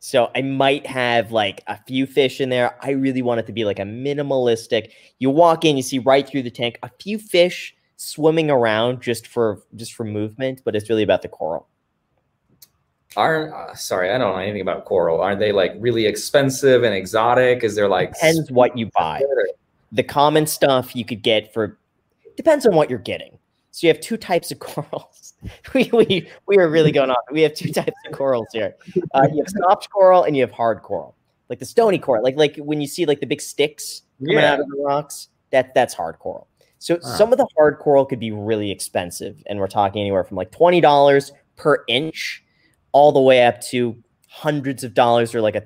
C: So I might have like a few fish in there. I really want it to be like a minimalistic. You walk in, you see right through the tank, a few fish swimming around just for just for movement, but it's really about the coral.
D: Aren't uh, sorry, I don't know anything about coral. Aren't they like really expensive and exotic? Is there like
C: depends what you buy. The common stuff you could get for depends on what you're getting. So you have two types of corals. we, we, we are really going on. We have two types of corals here. Uh, you have soft coral and you have hard coral, like the stony coral. Like like when you see like the big sticks coming yeah. out of the rocks, that that's hard coral. So some of the hard coral could be really expensive, and we're talking anywhere from like twenty dollars per inch, all the way up to hundreds of dollars or like a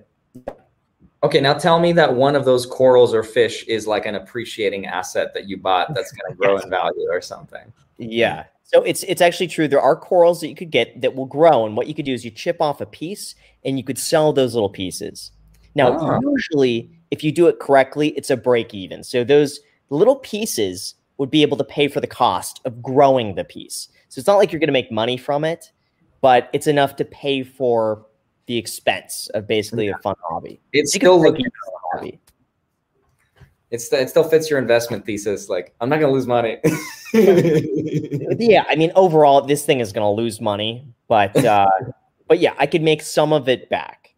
D: Okay, now tell me that one of those corals or fish is like an appreciating asset that you bought that's going to grow in value or something.
C: Yeah. So it's it's actually true. There are corals that you could get that will grow, and what you could do is you chip off a piece and you could sell those little pieces. Now, oh. usually, if you do it correctly, it's a break even. So those little pieces would be able to pay for the cost of growing the piece. So it's not like you're going to make money from it, but it's enough to pay for the expense of basically yeah. a fun hobby.
D: It's still looking hobby. It's it still fits your investment thesis. Like I'm not going to lose money.
C: yeah, I mean overall this thing is going to lose money, but uh, but yeah, I could make some of it back.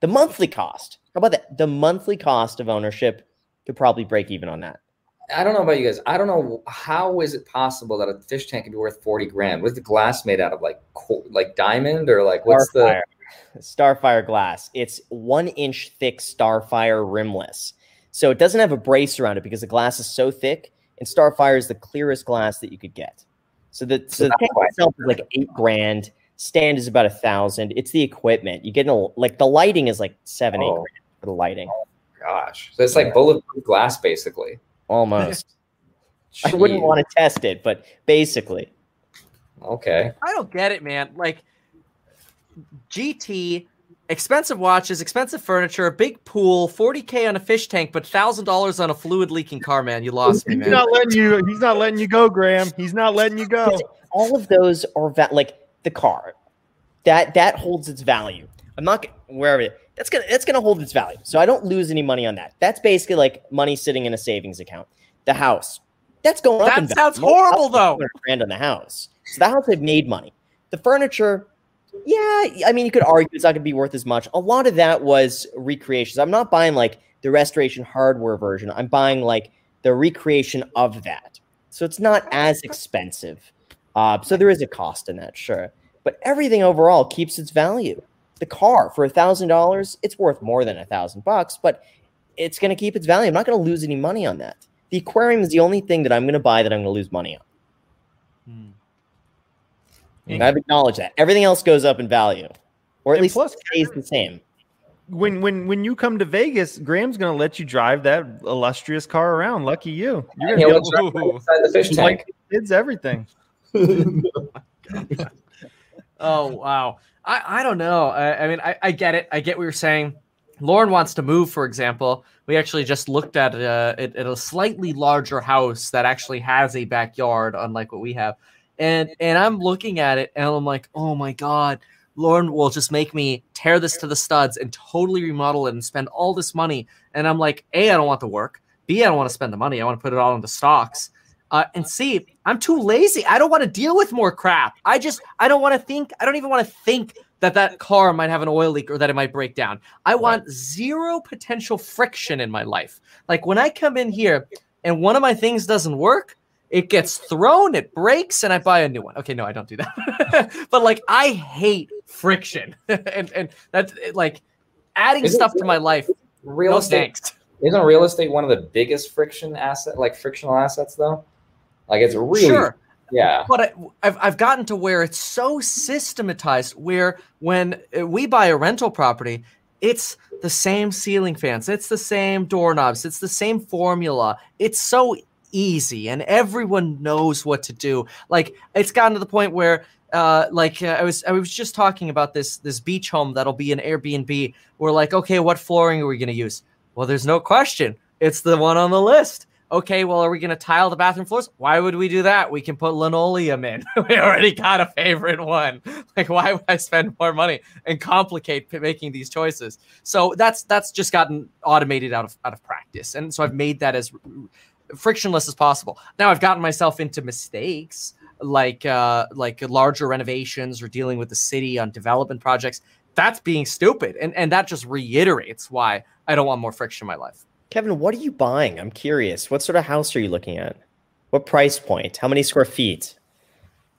C: The monthly cost. How about that? The monthly cost of ownership could probably break even on that.
D: I don't know about you guys. I don't know how is it possible that a fish tank could be worth forty grand? What's the glass made out of? Like like diamond or like what's Starfire. the
C: Starfire glass. It's one inch thick Starfire rimless. So it doesn't have a brace around it because the glass is so thick, and Starfire is the clearest glass that you could get. So the so, so the tank itself is like eight grand. Stand is about a thousand. It's the equipment. You get a, like the lighting is like seven, oh. eight grand for the lighting. Oh
D: gosh. So it's like bulletproof glass basically.
C: Almost. I wouldn't want to test it, but basically.
D: Okay.
A: I don't get it, man. Like GT, expensive watches, expensive furniture, a big pool, 40k on a fish tank, but thousand dollars on a fluid leaking car, man. You lost me, man.
B: He's not letting you. He's not letting you go, Graham. He's not letting you go.
C: All of those are va- like the car. That that holds its value. I'm not wherever it, that's gonna that's gonna hold its value. So I don't lose any money on that. That's basically like money sitting in a savings account. The house, that's going
A: that
C: up.
A: That sounds horrible, though.
C: Grand on the house. So the house I've made money. The furniture, yeah, I mean, you could argue it's not going to be worth as much. A lot of that was recreations. I'm not buying like the restoration hardware version. I'm buying like the recreation of that. So it's not as expensive. Uh, so there is a cost in that, sure. But everything overall keeps its value. The car for a thousand dollars, it's worth more than a thousand bucks, but it's going to keep its value. I'm not going to lose any money on that. The aquarium is the only thing that I'm going to buy that I'm going to lose money on. Hmm. I've acknowledged that. Everything else goes up in value, or at and least plus, stays the same.
B: When when when you come to Vegas, Graham's going to let you drive that illustrious car around. Lucky you. You're going to be inside the fish tank. Kids, everything.
A: oh wow! I I don't know. I, I mean, I, I get it. I get what you're saying. Lauren wants to move, for example. We actually just looked at, uh, at, at a slightly larger house that actually has a backyard, unlike what we have and and I'm looking at it and I'm like, oh my god, Lauren will just make me tear this to the studs and totally remodel it and spend all this money. And I'm like, a, I don't want the work. B, I don't want to spend the money. I want to put it all into stocks. Uh, and C, I'm too lazy. I don't want to deal with more crap. I just, I don't want to think. I don't even want to think that that car might have an oil leak or that it might break down. I want zero potential friction in my life. Like when I come in here and one of my things doesn't work, it gets thrown, it breaks, and I buy a new one. Okay, no, I don't do that. but like, I hate friction, and and that's like adding Isn't stuff to my life.
D: Real no estate thanks. isn't real estate one of the biggest friction asset, like frictional assets, though. Like it's really sure. Yeah.
A: But I, have I've gotten to where it's so systematized where when uh, we buy a rental property, it's the same ceiling fans, it's the same doorknobs, it's the same formula. It's so easy and everyone knows what to do. Like it's gotten to the point where uh, like uh, I was I was just talking about this this beach home that'll be an Airbnb. We're like, okay, what flooring are we gonna use? Well, there's no question. It's the one on the list okay, well, are we to tile the bathroom floors? Why would we do that? We can put linoleum in. we already got a favorite one. Like, why would I spend more money and complicate p- making these choices? So that's that's just gotten automated out of out of practice, and so I've made that as frictionless as possible. Now I've gotten myself into mistakes like uh, like larger renovations or dealing with the city on development projects. That's being stupid, and and that just reiterates why I don't want more friction in my life.
C: Kevin, what are you buying? I'm curious. What sort of house are you looking at? What price point? How many square feet?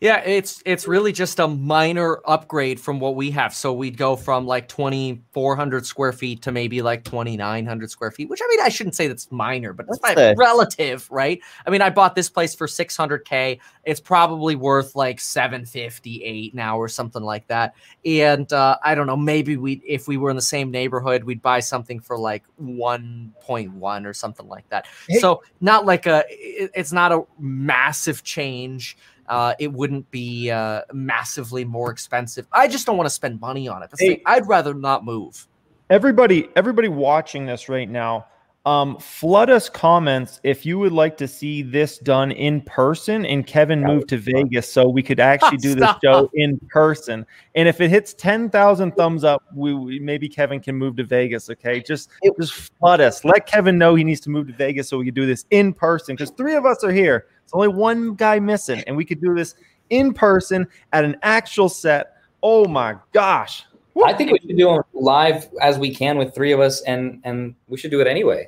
A: Yeah, it's it's really just a minor upgrade from what we have. So we'd go from like 2400 square feet to maybe like 2900 square feet, which I mean I shouldn't say that's minor, but it's the... relative, right? I mean, I bought this place for 600k. It's probably worth like 758 now or something like that. And uh, I don't know, maybe we if we were in the same neighborhood, we'd buy something for like 1.1 or something like that. Hey. So not like a it, it's not a massive change uh, it wouldn't be uh, massively more expensive. I just don't want to spend money on it. Hey, I'd rather not move.
B: Everybody, everybody watching this right now, um, flood us comments if you would like to see this done in person and Kevin moved to Vegas so we could actually do this show in person. And if it hits 10,000 thumbs up, we, we, maybe Kevin can move to Vegas. Okay. Just, just flood us. Let Kevin know he needs to move to Vegas so we can do this in person because three of us are here. It's only one guy missing, and we could do this in person at an actual set. Oh my gosh.
D: Woo. I think we should do it live as we can with three of us, and and we should do it anyway.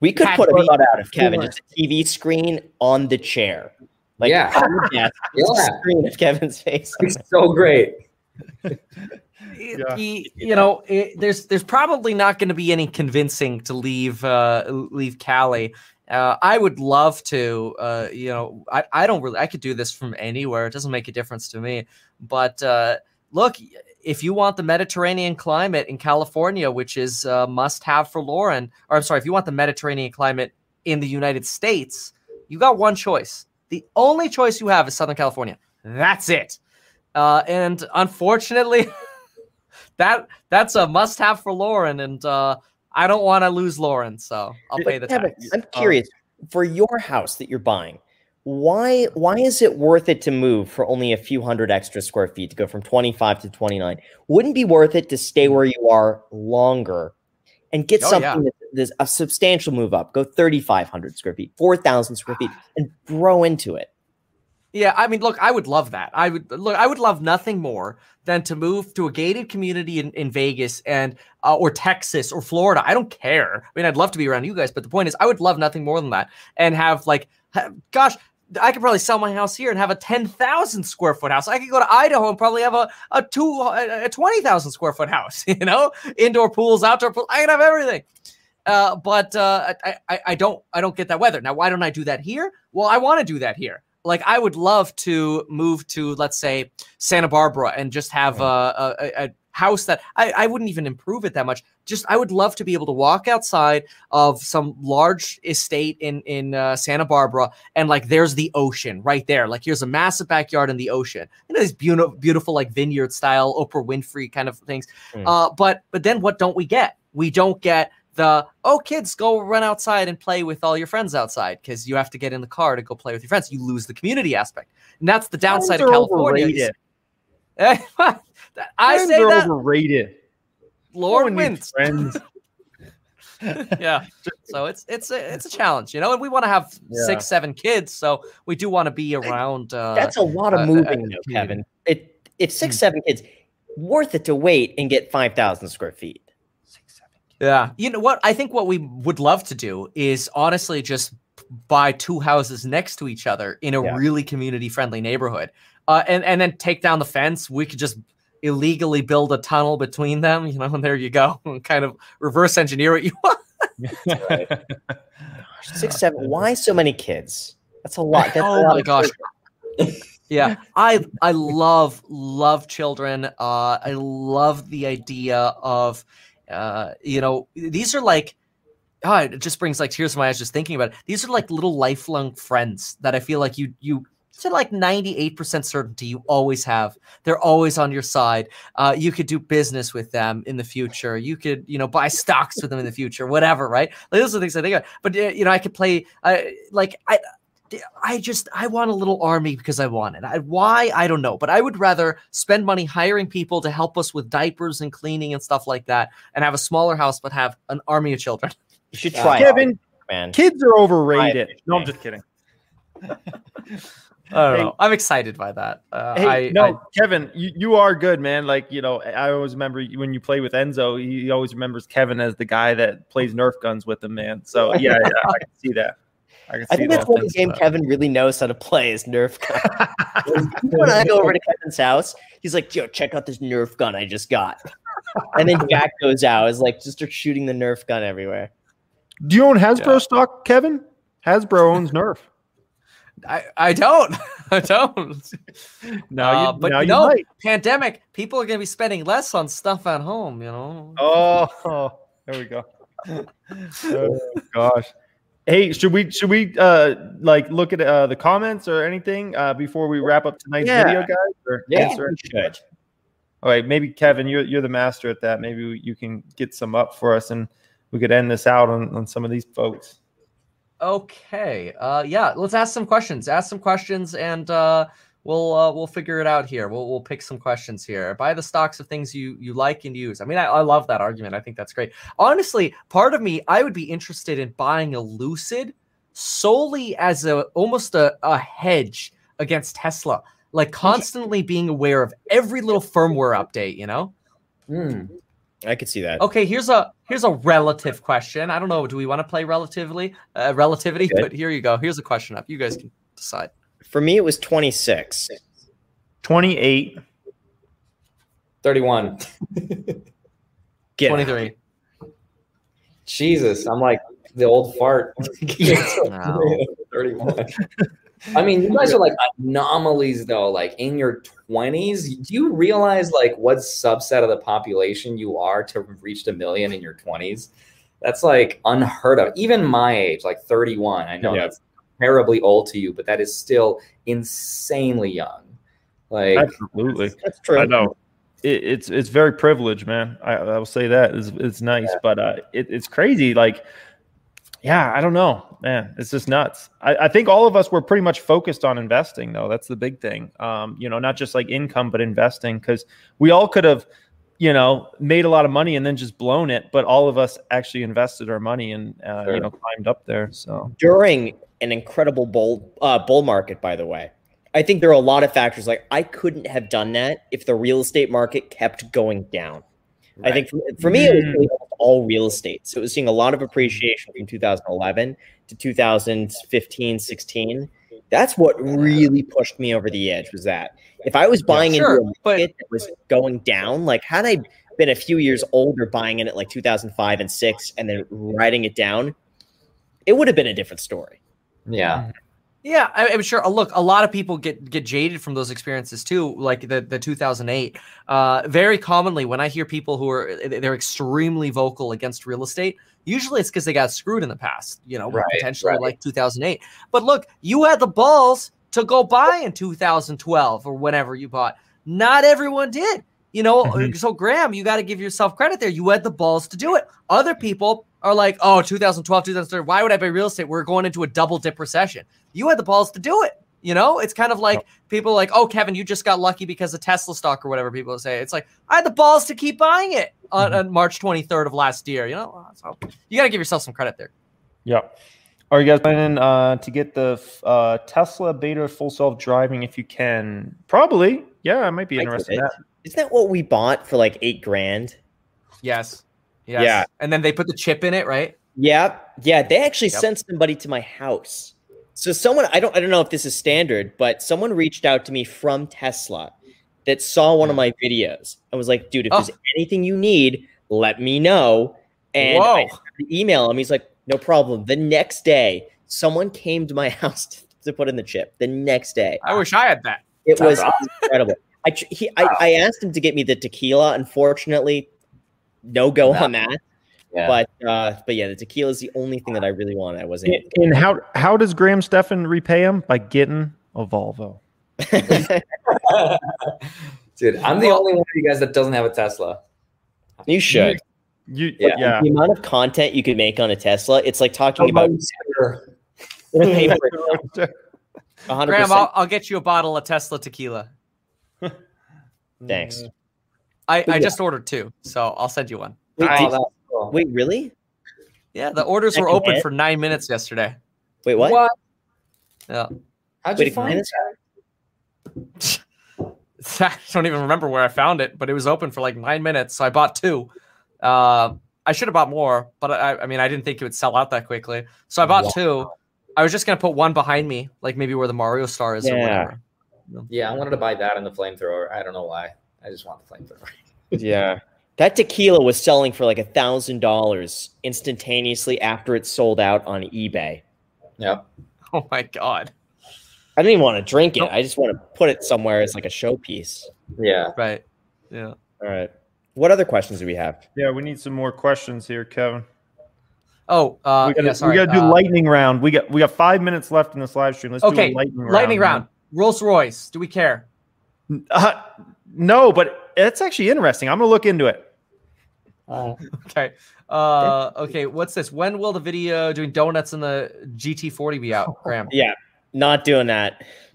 C: We could put a shot out of Kevin, just a TV screen on the chair.
D: Like yeah,
C: yeah. screen of Kevin's face.
D: It's so great.
A: yeah. you, you know, it, there's there's probably not going to be any convincing to leave uh, leave Cali uh, I would love to, uh, you know, I, I don't really, I could do this from anywhere. It doesn't make a difference to me. But uh, look, if you want the Mediterranean climate in California, which is must have for Lauren, or I'm sorry, if you want the Mediterranean climate in the United States, you got one choice. The only choice you have is Southern California. That's it. Uh, and unfortunately, that that's a must have for Lauren. And, uh, I don't want to lose Lauren, so I'll pay the tax.
C: I'm curious um, for your house that you're buying. Why why is it worth it to move for only a few hundred extra square feet to go from 25 to 29? Wouldn't be worth it to stay where you are longer and get oh, something yeah. that's a substantial move up. Go 3,500 square feet, 4,000 square feet, and grow into it.
A: Yeah, I mean, look, I would love that. I would look. I would love nothing more than to move to a gated community in, in Vegas and uh, or Texas or Florida. I don't care. I mean, I'd love to be around you guys, but the point is, I would love nothing more than that and have like, gosh, I could probably sell my house here and have a 10,000 square foot house. I could go to Idaho and probably have a, a two, a 20,000 square foot house, you know, indoor pools, outdoor pools. I could have everything. Uh, but uh, I, I, I don't, I don't get that weather. Now, why don't I do that here? Well, I want to do that here like I would love to move to let's say Santa Barbara and just have a, a, a house that I, I wouldn't even improve it that much. Just I would love to be able to walk outside of some large estate in in uh, Santa Barbara and like there's the ocean right there. Like here's a massive backyard in the ocean. You know these beautiful beautiful like vineyard style Oprah Winfrey kind of things. Mm. Uh, but but then what don't we get? We don't get the oh kids go run outside and play with all your friends outside because you have to get in the car to go play with your friends. You lose the community aspect and that's the downside of california. i
B: friends say that overrated.
A: Lord wins. friends. Yeah so it's it's a it's a challenge you know and we want to have yeah. six seven kids so we do want to be around uh,
C: that's a lot of uh, moving uh, though kevin. It if six hmm. seven kids worth it to wait and get 5000 square feet
A: yeah. You know what? I think what we would love to do is honestly just buy two houses next to each other in a yeah. really community friendly neighborhood, uh, and and then take down the fence. We could just illegally build a tunnel between them, you know, and there you go, and kind of reverse engineer what you want.
C: right. Six, seven. Why so many kids? That's a lot. That's
A: oh
C: a
A: lot my gosh. yeah, I I love love children. Uh, I love the idea of, uh, you know, these are like. Oh, it just brings like tears to my eyes just thinking about it. These are like little lifelong friends that I feel like you you to like 98% certainty you always have they're always on your side uh, you could do business with them in the future you could you know buy stocks with them in the future whatever right like those are things i think of. but uh, you know i could play uh, like i I just I want a little army because I want it. I, why I don't know, but I would rather spend money hiring people to help us with diapers and cleaning and stuff like that, and have a smaller house, but have an army of children.
C: You should try,
B: Kevin. It, man, kids are overrated. No, I'm just kidding.
A: I don't hey, know. I'm excited by that. Uh,
B: hey,
A: I,
B: no,
A: I,
B: Kevin, you, you are good, man. Like you know, I always remember when you play with Enzo. He always remembers Kevin as the guy that plays Nerf guns with him, man. So yeah, yeah I can see that.
C: I, I think that's one game Kevin really knows how to play is Nerf gun. when I go over to Kevin's house, he's like, "Yo, check out this Nerf gun I just got." And then Jack goes out, is like, just start shooting the Nerf gun everywhere.
B: Do you own Hasbro yeah. stock, Kevin? Hasbro owns Nerf.
A: I, I don't. I don't.
B: No, uh,
A: but now no, pandemic, people are going to be spending less on stuff at home, you know?
B: Oh, oh there we go. oh, gosh. Hey, should we should we uh like look at uh the comments or anything uh before we wrap up tonight's yeah. video, guys? Or
C: yeah, answer? we should.
B: All right, maybe Kevin, you're you're the master at that. Maybe you can get some up for us, and we could end this out on on some of these folks.
A: Okay. Uh, yeah, let's ask some questions. Ask some questions, and uh, we'll uh, we'll figure it out here. We'll we'll pick some questions here. Buy the stocks of things you you like and use. I mean, I, I love that argument. I think that's great. Honestly, part of me, I would be interested in buying a Lucid solely as a almost a, a hedge against Tesla, like constantly being aware of every little firmware update. You know.
C: Hmm. I could see that.
A: Okay, here's a here's a relative question. I don't know. Do we want to play relatively uh, relativity? But here you go. Here's a question up. You guys can decide.
C: For me, it was 26.
B: 28.
D: 31.
A: Get 23. Out.
D: Jesus, I'm like the old fart. 31. I mean, you guys are like anomalies though, like in your 20s. Do you realize like what subset of the population you are to have reached a million in your 20s? That's like unheard of. Even my age, like 31. I know yeah. that's terribly old to you, but that is still insanely young. Like
B: absolutely. That's true. I know. It, it's it's very privileged, man. I, I will say that it's, it's nice, yeah. but uh, it, it's crazy. Like yeah, I don't know, man. It's just nuts. I, I, think all of us were pretty much focused on investing, though. That's the big thing. Um, you know, not just like income, but investing, because we all could have, you know, made a lot of money and then just blown it. But all of us actually invested our money and uh, sure. you know climbed up there. So
C: during an incredible bull uh, bull market, by the way, I think there are a lot of factors. Like I couldn't have done that if the real estate market kept going down. Right. I think for, for me, it was really all real estate. So it was seeing a lot of appreciation from 2011 to 2015, 16. That's what really pushed me over the edge was that if I was buying yeah, sure, into a market that was going down, like had I been a few years older buying in at like 2005 and six and then writing it down, it would have been a different story.
D: Yeah. Mm-hmm.
A: Yeah, I, am sure. Look, a lot of people get get jaded from those experiences too, like the the 2008. Uh, very commonly, when I hear people who are they're extremely vocal against real estate, usually it's because they got screwed in the past. You know, right, potentially right. like 2008. But look, you had the balls to go buy in 2012 or whenever you bought. Not everyone did. You know, mm-hmm. so Graham, you got to give yourself credit there. You had the balls to do it. Other people are like, oh, 2012, 2013, why would I buy real estate? We're going into a double dip recession. You had the balls to do it. You know, it's kind of like people like, oh, Kevin, you just got lucky because of Tesla stock or whatever people say. It's like, I had the balls to keep buying it on, mm-hmm. on March 23rd of last year. You know, so you got to give yourself some credit there.
B: Yeah. Are you guys planning uh, to get the uh, Tesla beta full self driving if you can? Probably. Yeah, I might be interested in that.
C: Isn't that what we bought for like eight grand?
A: Yes. Yes. Yeah. And then they put the chip in it, right?
C: Yeah, yeah. They actually yep. sent somebody to my house. So someone I don't I don't know if this is standard, but someone reached out to me from Tesla that saw one of mm. my videos and was like, "Dude, if oh. there's anything you need, let me know." And Whoa. I email him. He's like, "No problem." The next day, someone came to my house to, to put in the chip. The next day,
A: I wish I had that.
C: It was awesome. incredible. I, he, I, I asked him to get me the tequila. Unfortunately, no go on that. Yeah. But uh, but yeah, the tequila is the only thing that I really want. I wasn't.
B: And, and how how does Graham Stephan repay him by getting a Volvo?
D: Dude, I'm the only one of you guys that doesn't have a Tesla.
C: You should.
B: You, yeah. yeah.
C: The amount of content you could make on a Tesla, it's like talking about.
A: Graham, I'll, I'll get you a bottle of Tesla tequila.
C: Thanks.
A: I, I just ordered two, so I'll send you one.
C: Wait, cool. wait really?
A: Yeah, the orders were open for nine minutes yesterday.
C: Wait, what? What?
A: Yeah.
D: How'd wait, you find it?
A: I don't even remember where I found it, but it was open for like nine minutes, so I bought two. Uh, I should have bought more, but I, I mean, I didn't think it would sell out that quickly, so I bought wow. two. I was just gonna put one behind me, like maybe where the Mario star is. Yeah.
D: Yeah, I wanted to buy that and the flamethrower. I don't know why. I just want the flamethrower.
C: yeah. That tequila was selling for like a thousand dollars instantaneously after it sold out on eBay.
D: Yep.
A: Oh my god.
C: I didn't even want to drink it. Nope. I just want to put it somewhere as like a showpiece.
D: Yeah.
A: Right. Yeah.
C: All right. What other questions do we have?
B: Yeah, we need some more questions here, Kevin.
A: Oh, uh,
B: we gotta,
A: yeah, sorry.
B: We got to do uh, lightning round. We got we got five minutes left in this live stream. Let's okay. do lightning round.
A: Lightning round. Rolls Royce. Do we care?
B: Uh, no, but it's actually interesting. I'm gonna look into it.
A: Uh, okay. Uh, okay. What's this? When will the video doing donuts in the GT40 be out, Graham?
C: Yeah, not doing that.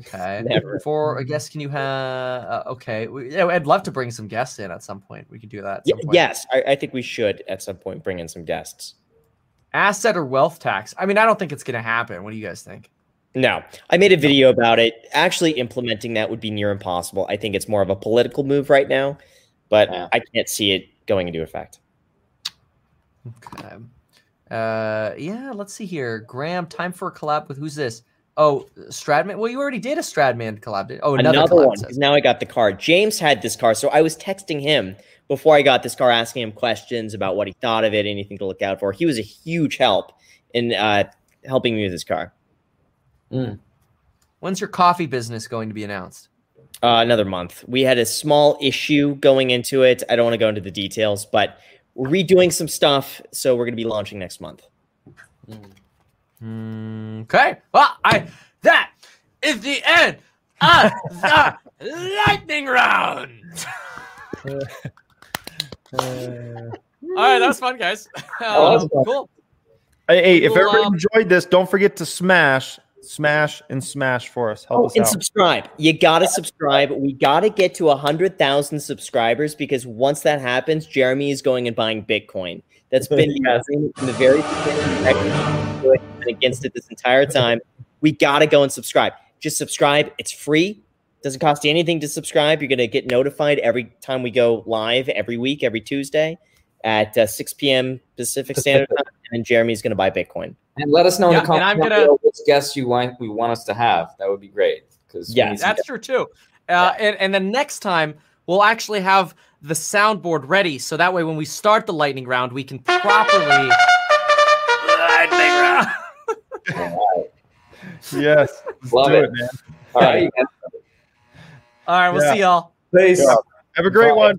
A: okay. Never. For a guest, can you have? Uh, okay. We, yeah, I'd love to bring some guests in at some point. We could do that.
C: yes, I, I think we should at some point bring in some guests.
A: Asset or wealth tax? I mean, I don't think it's going to happen. What do you guys think?
C: No, I made a video about it. Actually, implementing that would be near impossible. I think it's more of a political move right now, but yeah. I can't see it going into effect.
A: Okay. Uh, yeah, let's see here. Graham, time for a collab with who's this? Oh, Stradman. Well, you already did a Stradman collab. Oh, another, another one.
C: Now I got the car. James had this car, so I was texting him before I got this car, asking him questions about what he thought of it, anything to look out for. He was a huge help in uh, helping me with this car.
A: Mm. When's your coffee business going to be announced?
C: Uh, another month. We had a small issue going into it. I don't want to go into the details, but we're redoing some stuff, so we're going to be launching next month.
A: Mm. Okay. Well, I that is the end of the lightning round. All right, that was fun, guys. Um, cool.
B: Hey, hey if everybody um, enjoyed this, don't forget to smash smash and smash for us. Help
C: oh,
B: us
C: and
B: out.
C: subscribe. You gotta subscribe. We gotta get to a hundred thousand subscribers because once that happens, Jeremy is going and buying Bitcoin. That's been yes. in the very beginning against it this entire time. We gotta go and subscribe. Just subscribe. It's free. Doesn't cost you anything to subscribe. You're gonna get notified every time we go live every week, every Tuesday at uh, 6 p.m. Pacific Standard Time. And Jeremy's gonna buy Bitcoin.
D: And let us know yeah, in the comments gonna, which guests you want we want us to have. That would be great. Because
A: yeah, that's true too. Uh, yeah. and, and then next time we'll actually have the soundboard ready, so that way when we start the lightning round, we can properly lightning round.
B: yes,
D: love it. it. man. All right,
A: all right. We'll yeah. see y'all.
B: Peace. Have a great Bye. one.